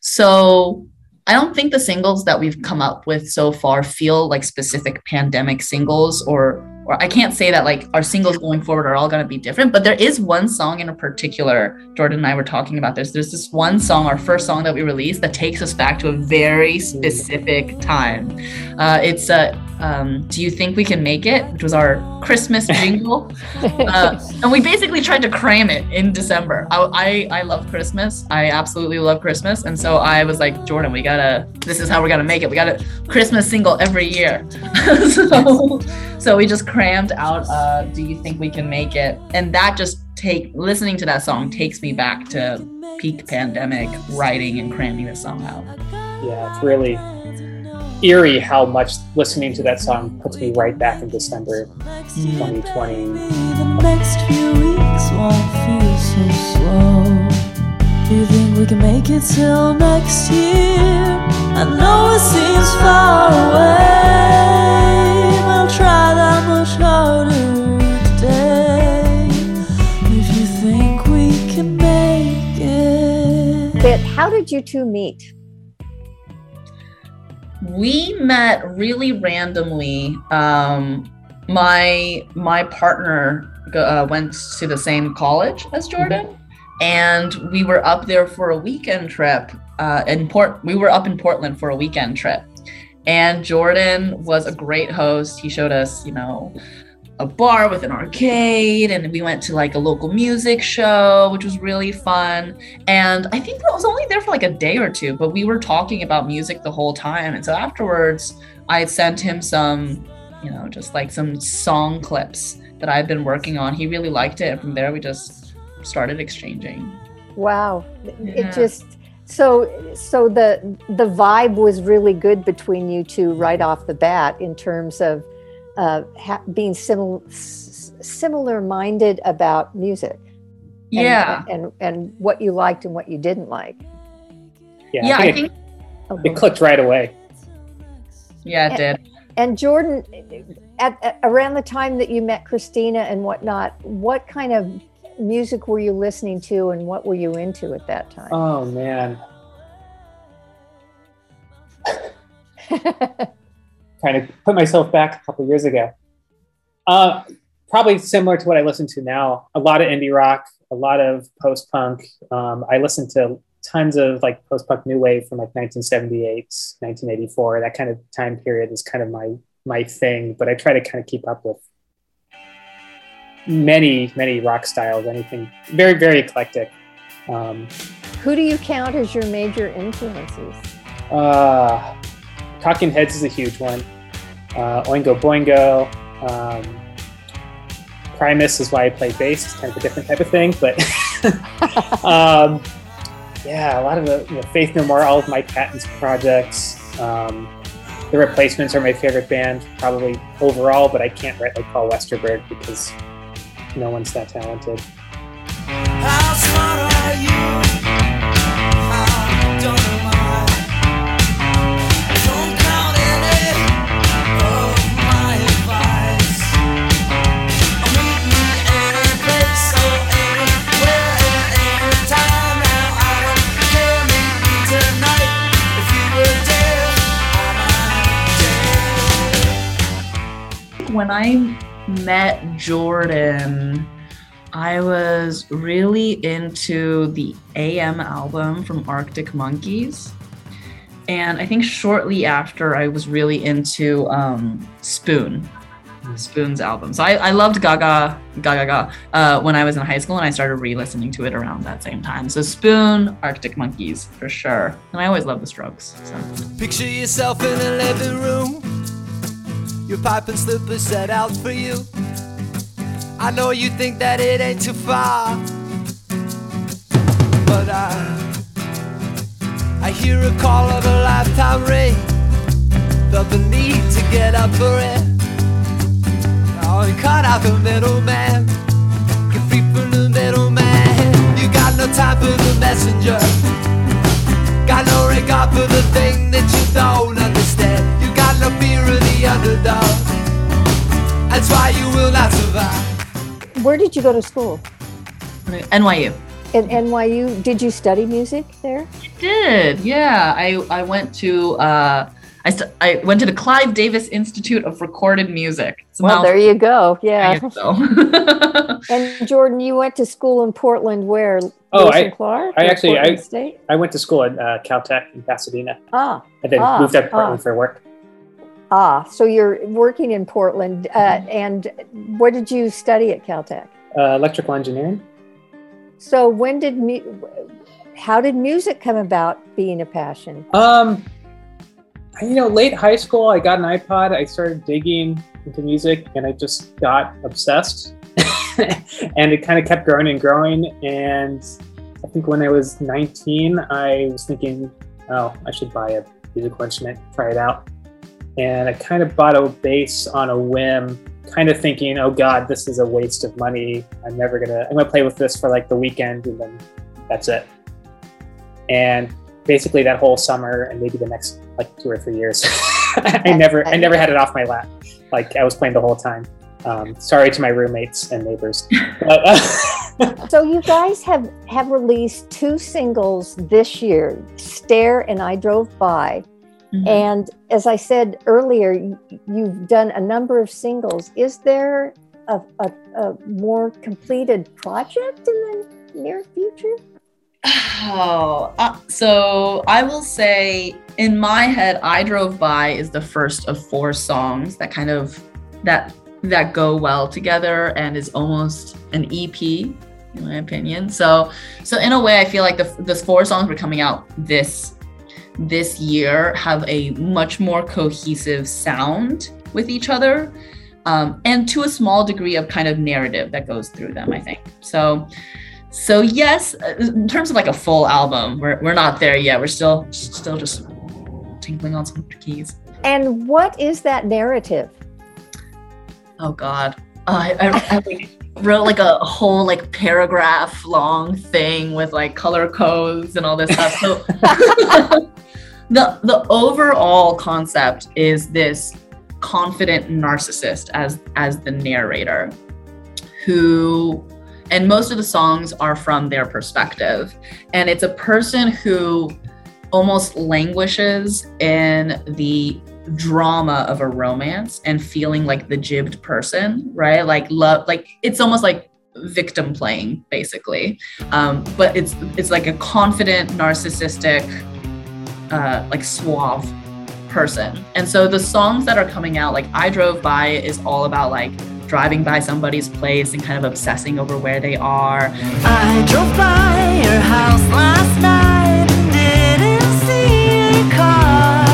So I don't think the singles that we've come up with so far feel like specific pandemic singles or or I can't say that like our singles going forward are all going to be different, but there is one song in a particular. Jordan and I were talking about this. There's this one song, our first song that we released, that takes us back to a very specific time. Uh, it's a um, "Do You Think We Can Make It," which was our Christmas jingle, uh, and we basically tried to cram it in December. I, I I love Christmas. I absolutely love Christmas, and so I was like, Jordan, we gotta. This is how we're gonna make it. We got a Christmas single every year. so so we just crammed out uh, do you think we can make it and that just take listening to that song takes me back to peak pandemic writing and cramming this song out Yeah, it's really eerie how much listening to that song puts me right back in December 2020. The next few weeks won't feel so slow. Do you think we can make it till next year? I know it seems far away. I'll try that much harder how did you two meet? We met really randomly um my my partner uh, went to the same college as jordan and we were up there for a weekend trip uh in port we were up in portland for a weekend trip. And jordan was a great host. He showed us you know a bar with an arcade and we went to like a local music show which was really fun and i think i was only there for like a day or two but we were talking about music the whole time and so afterwards i sent him some you know just like some song clips that i've been working on he really liked it and from there we just started exchanging Wow. Yeah. It just so so the the vibe was really good between you two right off the bat in terms of uh, ha- being similar similar minded about music. and- Yeah. And, and what you liked and what you didn't like. Yeah, Yeah, I I think, it, it clicked right away. yeah it did And Jordan, at, at around the time that you met Christina and whatnot, what kind of music were you listening to and what were you into at that time? Oh man. Trying to put myself back a couple years ago. Uh, probably similar to what I listen to now. A lot of indie rock, a lot of post punk. Um, I listen to tons of like post punk new wave from like 1978, 1984. That kind of time period is kind of my my thing. But I try to kind of keep up with many many rock styles. Anything very very eclectic. Um, Who do you count as your major influences? Uh, Talking Heads is a huge one. Uh, Oingo Boingo. Um, Primus is why I play bass. It's kind of a different type of thing, but um, yeah, a lot of the you know, Faith No More, all of Mike Patton's projects. Um, the Replacements are my favorite band, probably overall, but I can't write like Paul Westerberg because no one's that talented. When I met Jordan, I was really into the AM album from Arctic Monkeys. And I think shortly after, I was really into um, Spoon, Spoon's album. So I, I loved Gaga, Gaga, Gaga uh, when I was in high school, and I started re listening to it around that same time. So Spoon, Arctic Monkeys, for sure. And I always loved the strokes. So. Picture yourself in a living room. Your pipe and slippers set out for you. I know you think that it ain't too far. But I I hear a call of a lifetime ring. Felt the need to get up for it. Oh, and cut out the middleman. Get free from the middleman. You got no time for the messenger. Got no regard for the thing that you don't understand. You got no fear of the underdog. That's why you will not survive. Where did you go to school? NYU. At NYU. Did you study music there? did yeah i i went to uh I, st- I went to the Clive Davis Institute of Recorded Music. It's a Well, there you go. Yeah. I guess so. and Jordan, you went to school in Portland where? Oh, Lewis I, Clark? I or actually, I, State? I went to school at uh, Caltech in Pasadena. Ah. And then ah, moved up to ah. Portland for work. Ah, so you're working in Portland. Uh, and what did you study at Caltech? Uh, electrical engineering. So when did mu- how did music come about being a passion? Um, you know, late high school, I got an iPod. I started digging into music, and I just got obsessed. and it kind of kept growing and growing. And I think when I was 19, I was thinking, oh, I should buy a musical instrument, try it out. And I kind of bought a bass on a whim, kind of thinking, oh God, this is a waste of money. I'm never gonna, I'm gonna play with this for like the weekend, and then that's it. And basically that whole summer and maybe the next like two or three years i never i never had it off my lap like i was playing the whole time um, sorry to my roommates and neighbors but, uh, so you guys have have released two singles this year, "Stare" and "I Drove By." And as I said earlier, you've done a number of singles. Is there a, a, a more completed project in the near future? Oh, uh, so I will say in my head, I drove by is the first of four songs that kind of that that go well together and is almost an EP, in my opinion. So, so in a way, I feel like the the four songs we're coming out this this year have a much more cohesive sound with each other. Um, and to a small degree of kind of narrative that goes through them, I think. So, so yes, uh, in terms of like a full album, we're, we're not there yet. We're still still just tinkling on some keys. And what is that narrative? Oh God, uh, I, I, I wrote like a whole like paragraph long thing with like color codes and all this stuff. So the the overall concept is this confident narcissist as as the narrator who and most of the songs are from their perspective. And it's a person who almost languishes in the drama of a romance and feeling like the jibbed person right? Like love like it's almost like victim playing basically. Um, but it's it's like a confident narcissistic uh, like suave person and so the songs that are coming out like i drove by is all about like driving by somebody's place and kind of obsessing over where they are I drove by your house last night and didn't see car.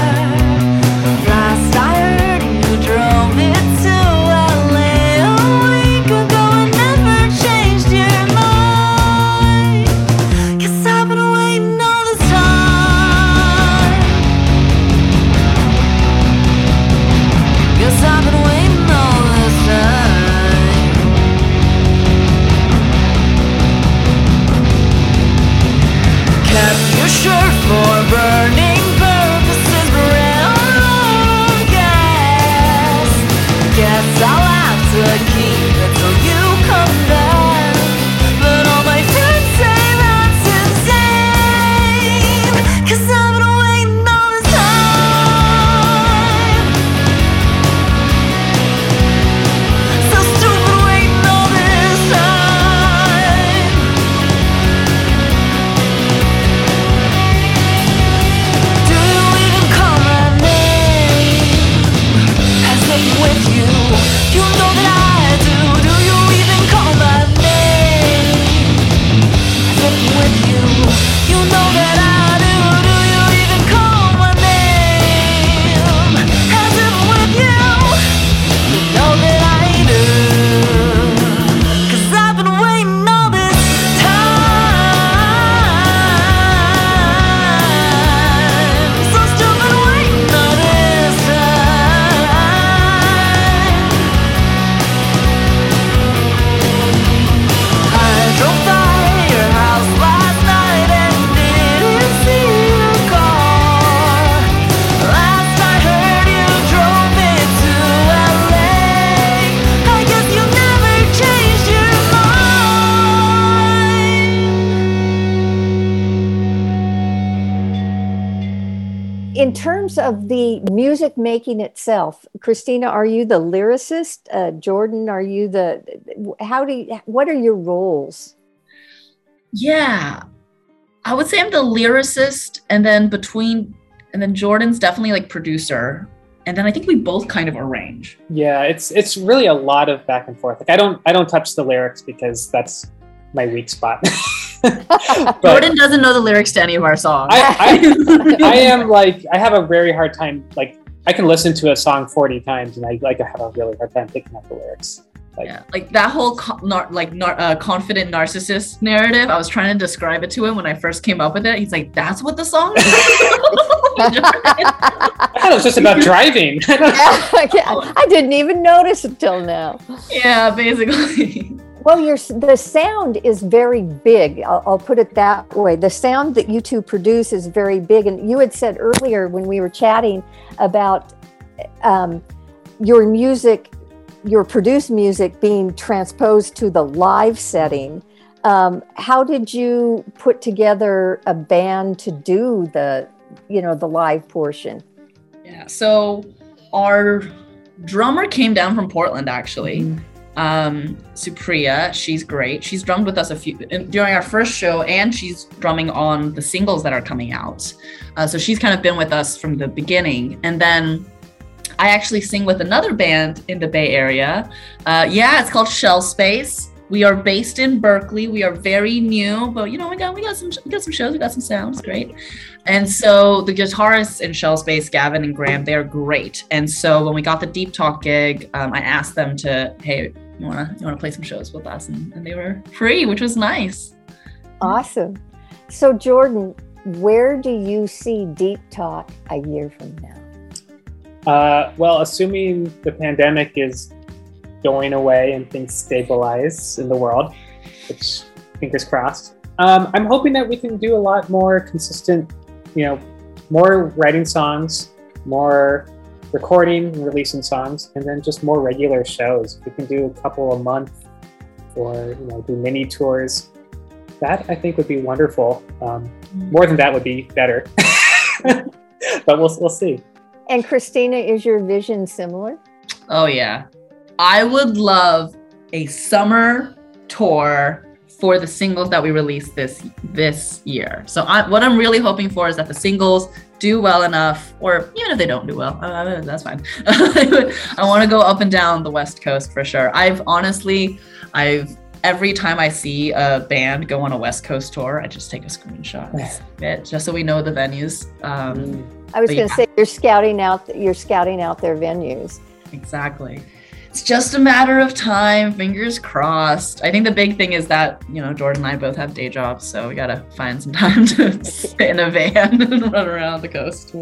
Terms of the music making itself, Christina, are you the lyricist? Uh, Jordan, are you the? How do you? What are your roles? Yeah. I would say I'm the lyricist, and then between, and then Jordan's definitely like producer. And then I think we both kind of arrange. Yeah, it's it's really a lot of back and forth. Like I don't I don't touch the lyrics because that's my weak spot. But- Jordan doesn't know the lyrics to any of our songs. I, I am like I have a very hard time like I can listen to a song 40 times and I like I have a really hard time picking up the lyrics. Like yeah, like that whole co- nar- like nar- uh, confident narcissist narrative. I was trying to describe it to him when I first came up with it. He's like, "That's what the song is." I thought it was just about driving. Yeah, I didn't even notice until now. yeah, basically. Well, your the sound is very big. I'll, I'll put it that way. The sound that you two produce is very big, and you had said earlier when we were chatting about um, your music, your produced music being transposed to the live setting. Um, how did you put together a band to do the, you know, the live portion? Yeah. So our drummer came down from Portland actually. Um, Supriya, she's great. She's drummed with us a few in- during our first show, and she's drumming on the singles that are coming out. Uh, so she's kind of been with us from the beginning. And then I actually sing with another band in the Bay Area. Uh, yeah, it's called Shell Space. We are based in Berkeley. We are very new, but you know we got we got some we got some shows. We got some sounds. Great. And so the guitarists in Shell Space, Gavin and Graham, they're great. And so when we got the Deep Talk gig, um, I asked them to, hey, you wanna you wanna play some shows with us? And, and they were free, which was nice. Awesome. So, Jordan, where do you see Deep Talk a year from now? Uh, well, assuming the pandemic is going away and things stabilize in the world, which fingers crossed, um, I'm hoping that we can do a lot more consistent, you know, more writing songs, more recording and releasing songs, and then just more regular shows. We can do a couple a month or, you know, do mini tours. That I think would be wonderful. Um, more than that would be better. but we'll, we'll see. And Christina, is your vision similar? Oh yeah. I would love a summer tour for the singles that we released this this year. So I, what I'm really hoping for is that the singles do well enough, or even if they don't do well, uh, that's fine. I want to go up and down the West Coast for sure. I've honestly, I've every time I see a band go on a West Coast tour, I just take a screenshot of it just so we know the venues. Um, I was going to yeah. say you're scouting out you're scouting out their venues. Exactly. It's just a matter of time, fingers crossed. I think the big thing is that, you know, Jordan and I both have day jobs, so we got to find some time to sit in a van and run around the coast.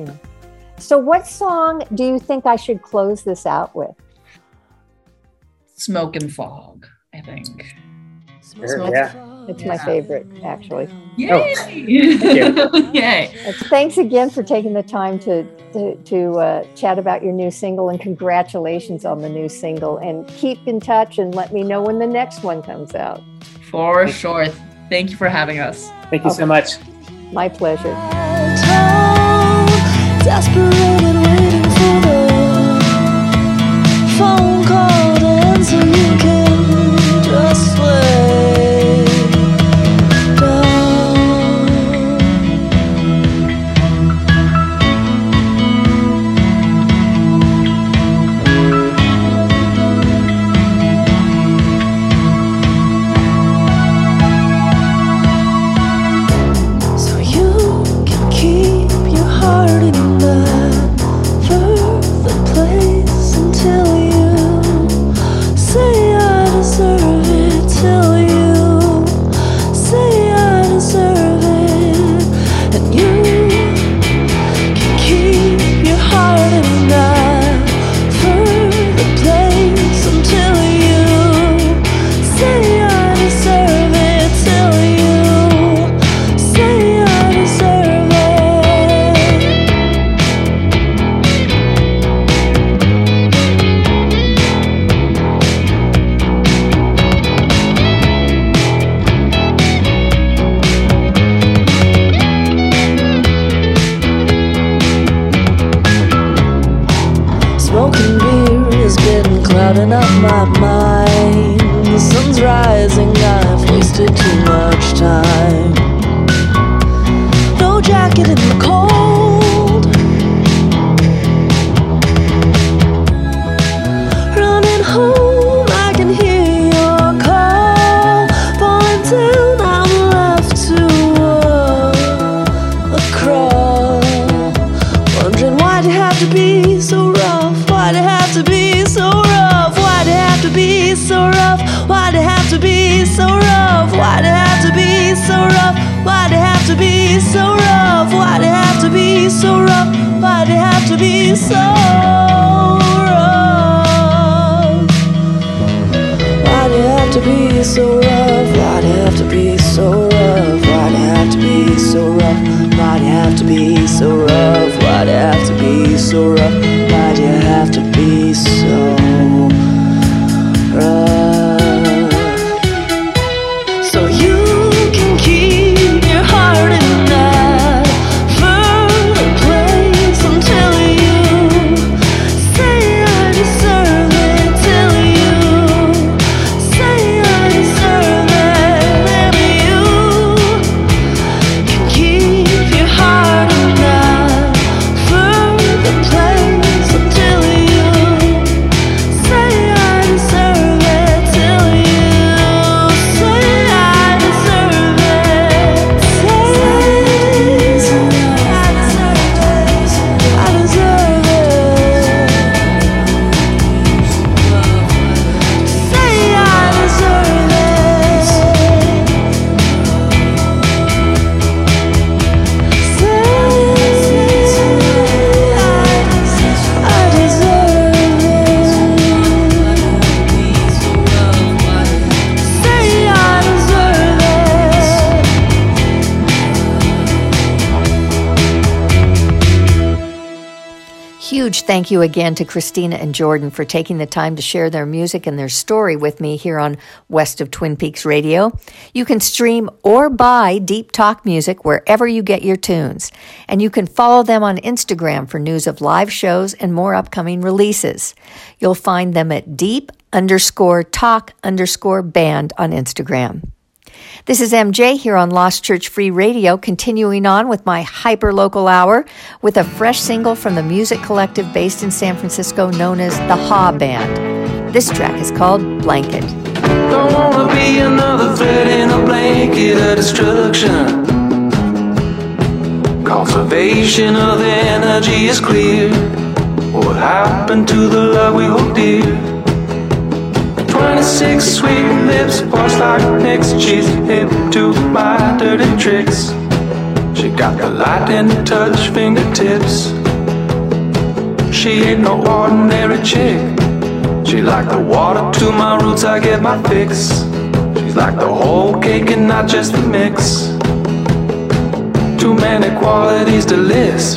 So, what song do you think I should close this out with? Smoke and fog, I think. Smoke Sure, yeah. It's my favorite, actually. Yay! Oh. Yay! Thanks again for taking the time to to, to uh, chat about your new single, and congratulations on the new single. And keep in touch and let me know when the next one comes out. For sure. Thank you for having us. Thank you so much. My pleasure. Desperate and waiting for the phone thank you again to Christina and Jordan for taking the time to share their music and their story with me here on West of Twin Peaks Radio. You can stream or buy Deep Talk music wherever you get your tunes. And you can follow them on Instagram for news of live shows and more upcoming releases. You'll find them at deep underscore talk underscore band on Instagram. This is MJ here on Lost Church Free Radio, continuing on with my hyper local hour with a fresh single from the music collective based in San Francisco known as the Ha Band. This track is called Blanket. Don't wanna be another thread in a blanket of destruction. Conservation of energy is clear. What happened to the love we hold dear? 26 sweet lips, parched like nicks. She's hip to my dirty tricks. She got the lightning touch fingertips. She ain't no ordinary chick. She like the water to my roots, I get my fix. She's like the whole cake and not just the mix. Too many qualities to list.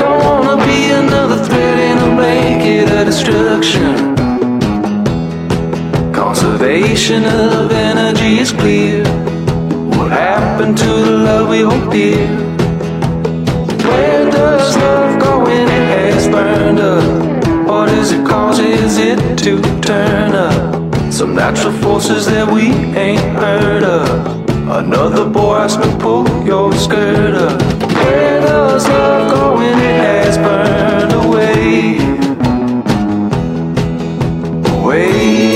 Don't wanna be another thread in a blanket of destruction. Conservation of energy is clear. What happened to the love we hold dear? Where does love go when it has burned up? What does it causes it to turn up? Some natural forces that we ain't heard of. Another boy asked me pull your skirt up. Where does love go when it has burned away? Away.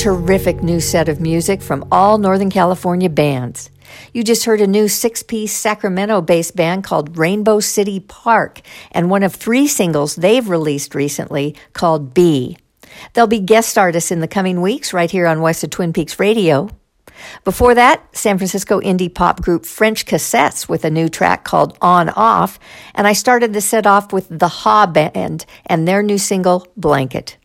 Terrific new set of music from all Northern California bands. You just heard a new six piece Sacramento based band called Rainbow City Park and one of three singles they've released recently called B. They'll be guest artists in the coming weeks right here on West of Twin Peaks Radio. Before that, San Francisco indie pop group French Cassettes with a new track called On Off, and I started the set off with the Ha Band and their new single Blanket.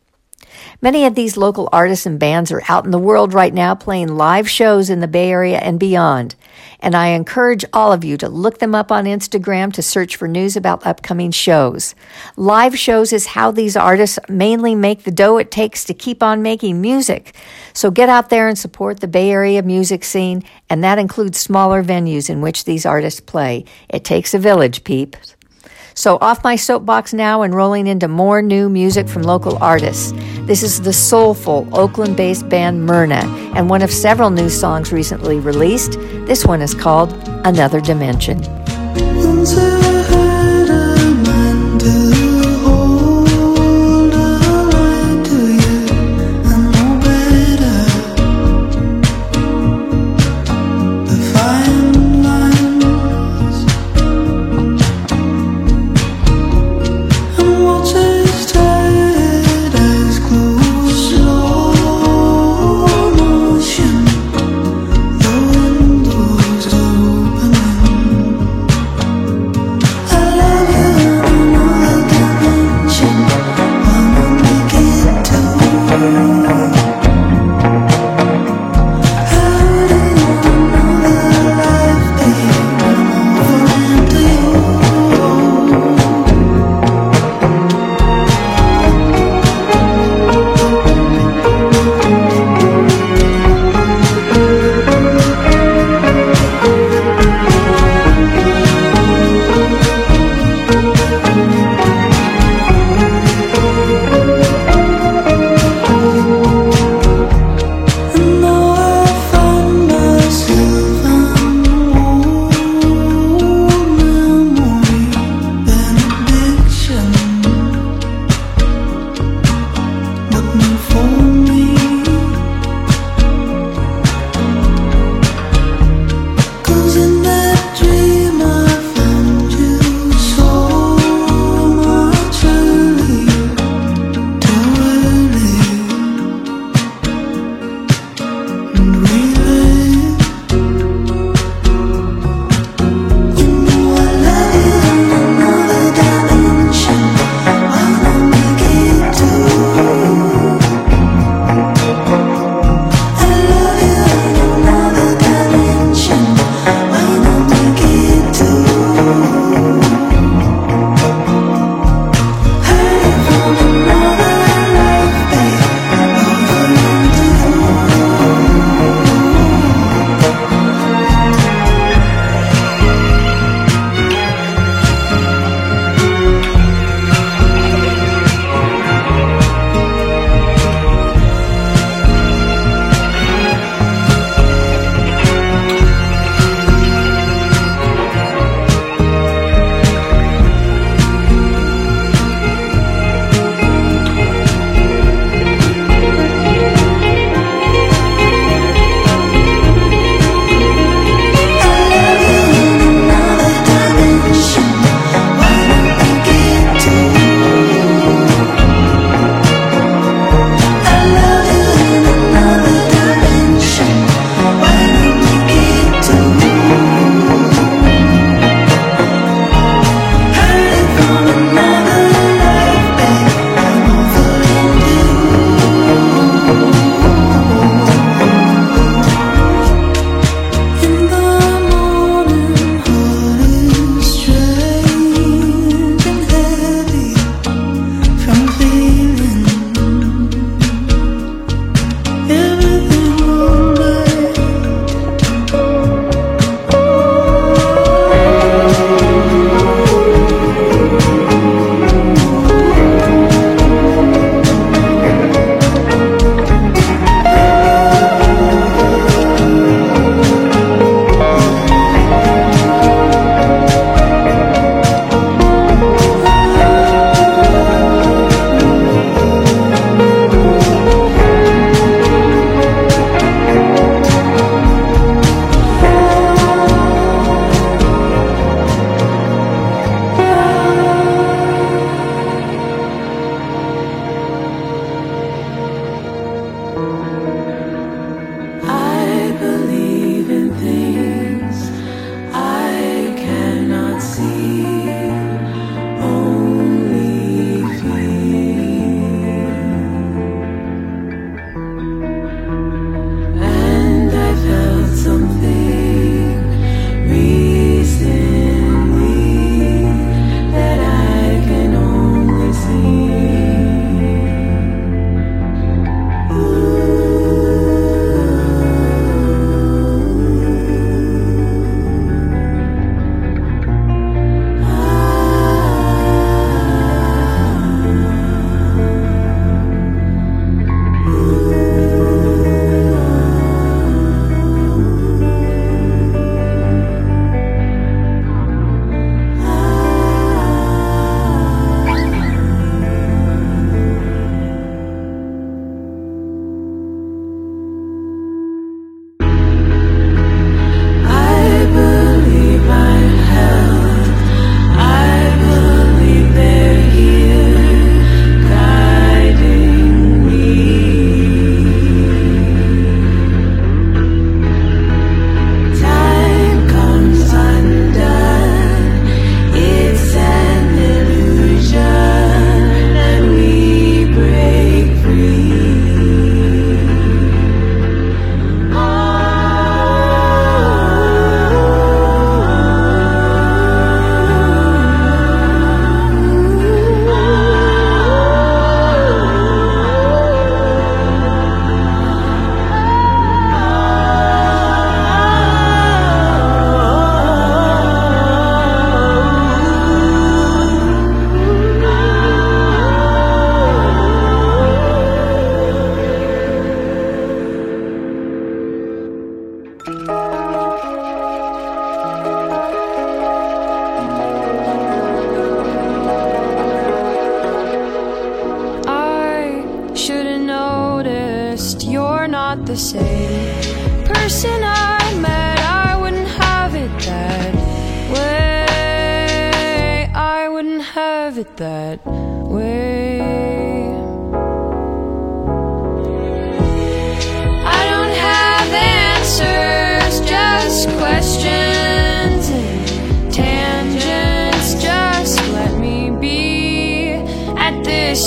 Many of these local artists and bands are out in the world right now playing live shows in the Bay Area and beyond. And I encourage all of you to look them up on Instagram to search for news about upcoming shows. Live shows is how these artists mainly make the dough it takes to keep on making music. So get out there and support the Bay Area music scene, and that includes smaller venues in which these artists play. It takes a village, peeps. So, off my soapbox now and rolling into more new music from local artists. This is the soulful Oakland based band Myrna, and one of several new songs recently released. This one is called Another Dimension.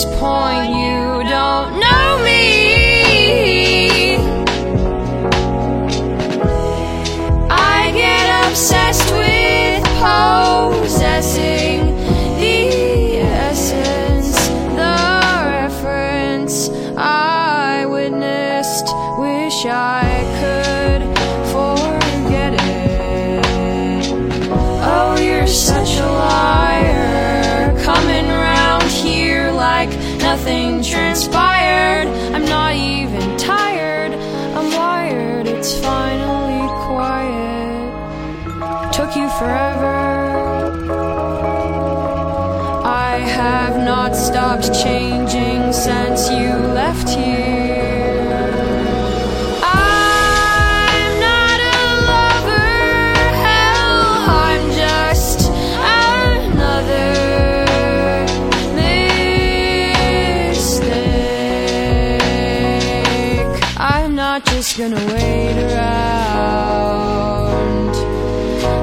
Point,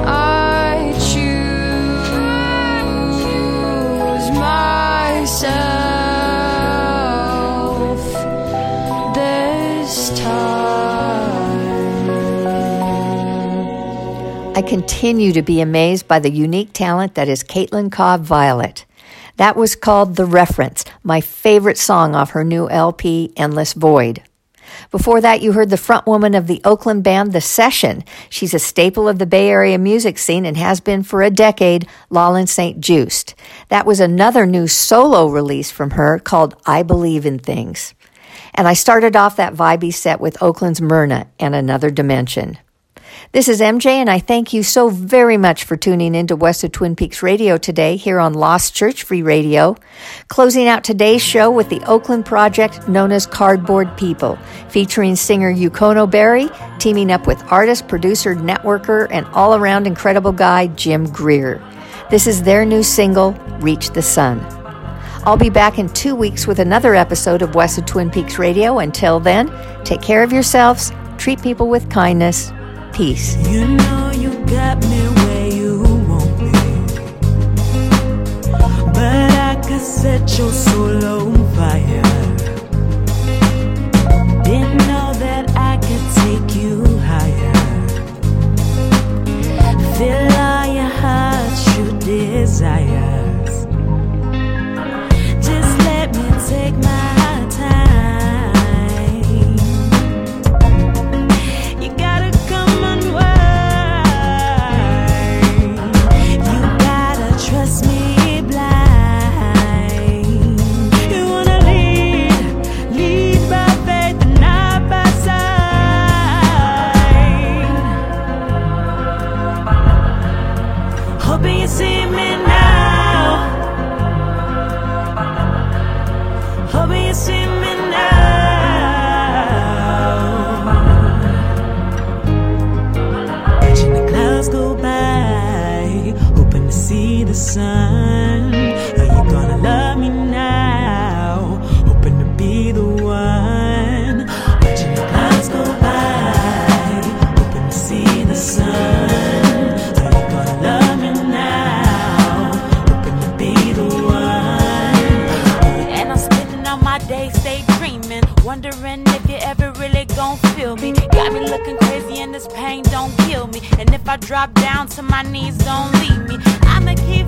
I choose myself this time. I continue to be amazed by the unique talent that is Caitlin Cobb Violet. That was called The Reference, my favorite song off her new LP, Endless Void. Before that, you heard the frontwoman of the Oakland band The Seshen. She's a staple of the Bay Area music scene and has been for a decade, Lalin St. Juste. That was another new solo release from her called I Believe in Things. And I started off that vibey set with Oakland's Myrna and Another Dimension. This is MJ, and I thank you so very much for tuning into West of Twin Peaks Radio today here on Lost Church Free Radio. Closing out today's show with the Oakland project known as Cardboard People, featuring singer Yukono Berry, teaming up with artist, producer, networker, and all around incredible guy Jim Greer. This is their new single, Reach the Sun. I'll be back in two weeks with another episode of West of Twin Peaks Radio. Until then, take care of yourselves, treat people with kindness. Peace. You know you got me where you want me. But I could set your soul on fire. See. Are you gonna love me now? Hoping to be the one. Watching the clouds go by, hoping to see the sun. Are you gonna love me now? Hoping to be the one. And I'm spending all my days stay dreaming, wondering if you ever really gon' feel me. Got me looking crazy and this pain don't kill me. And if I drop down to my knees, don't leave me. I'ma keep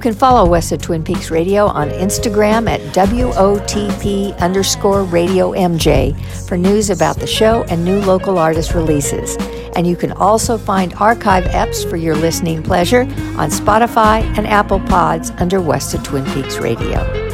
You can follow West of Twin Peaks Radio on Instagram at WOTP underscore Radio MJ for news about the show and new local artist releases. And you can also find archive EPs for your listening pleasure on Spotify and Apple Pods under West of Twin Peaks Radio.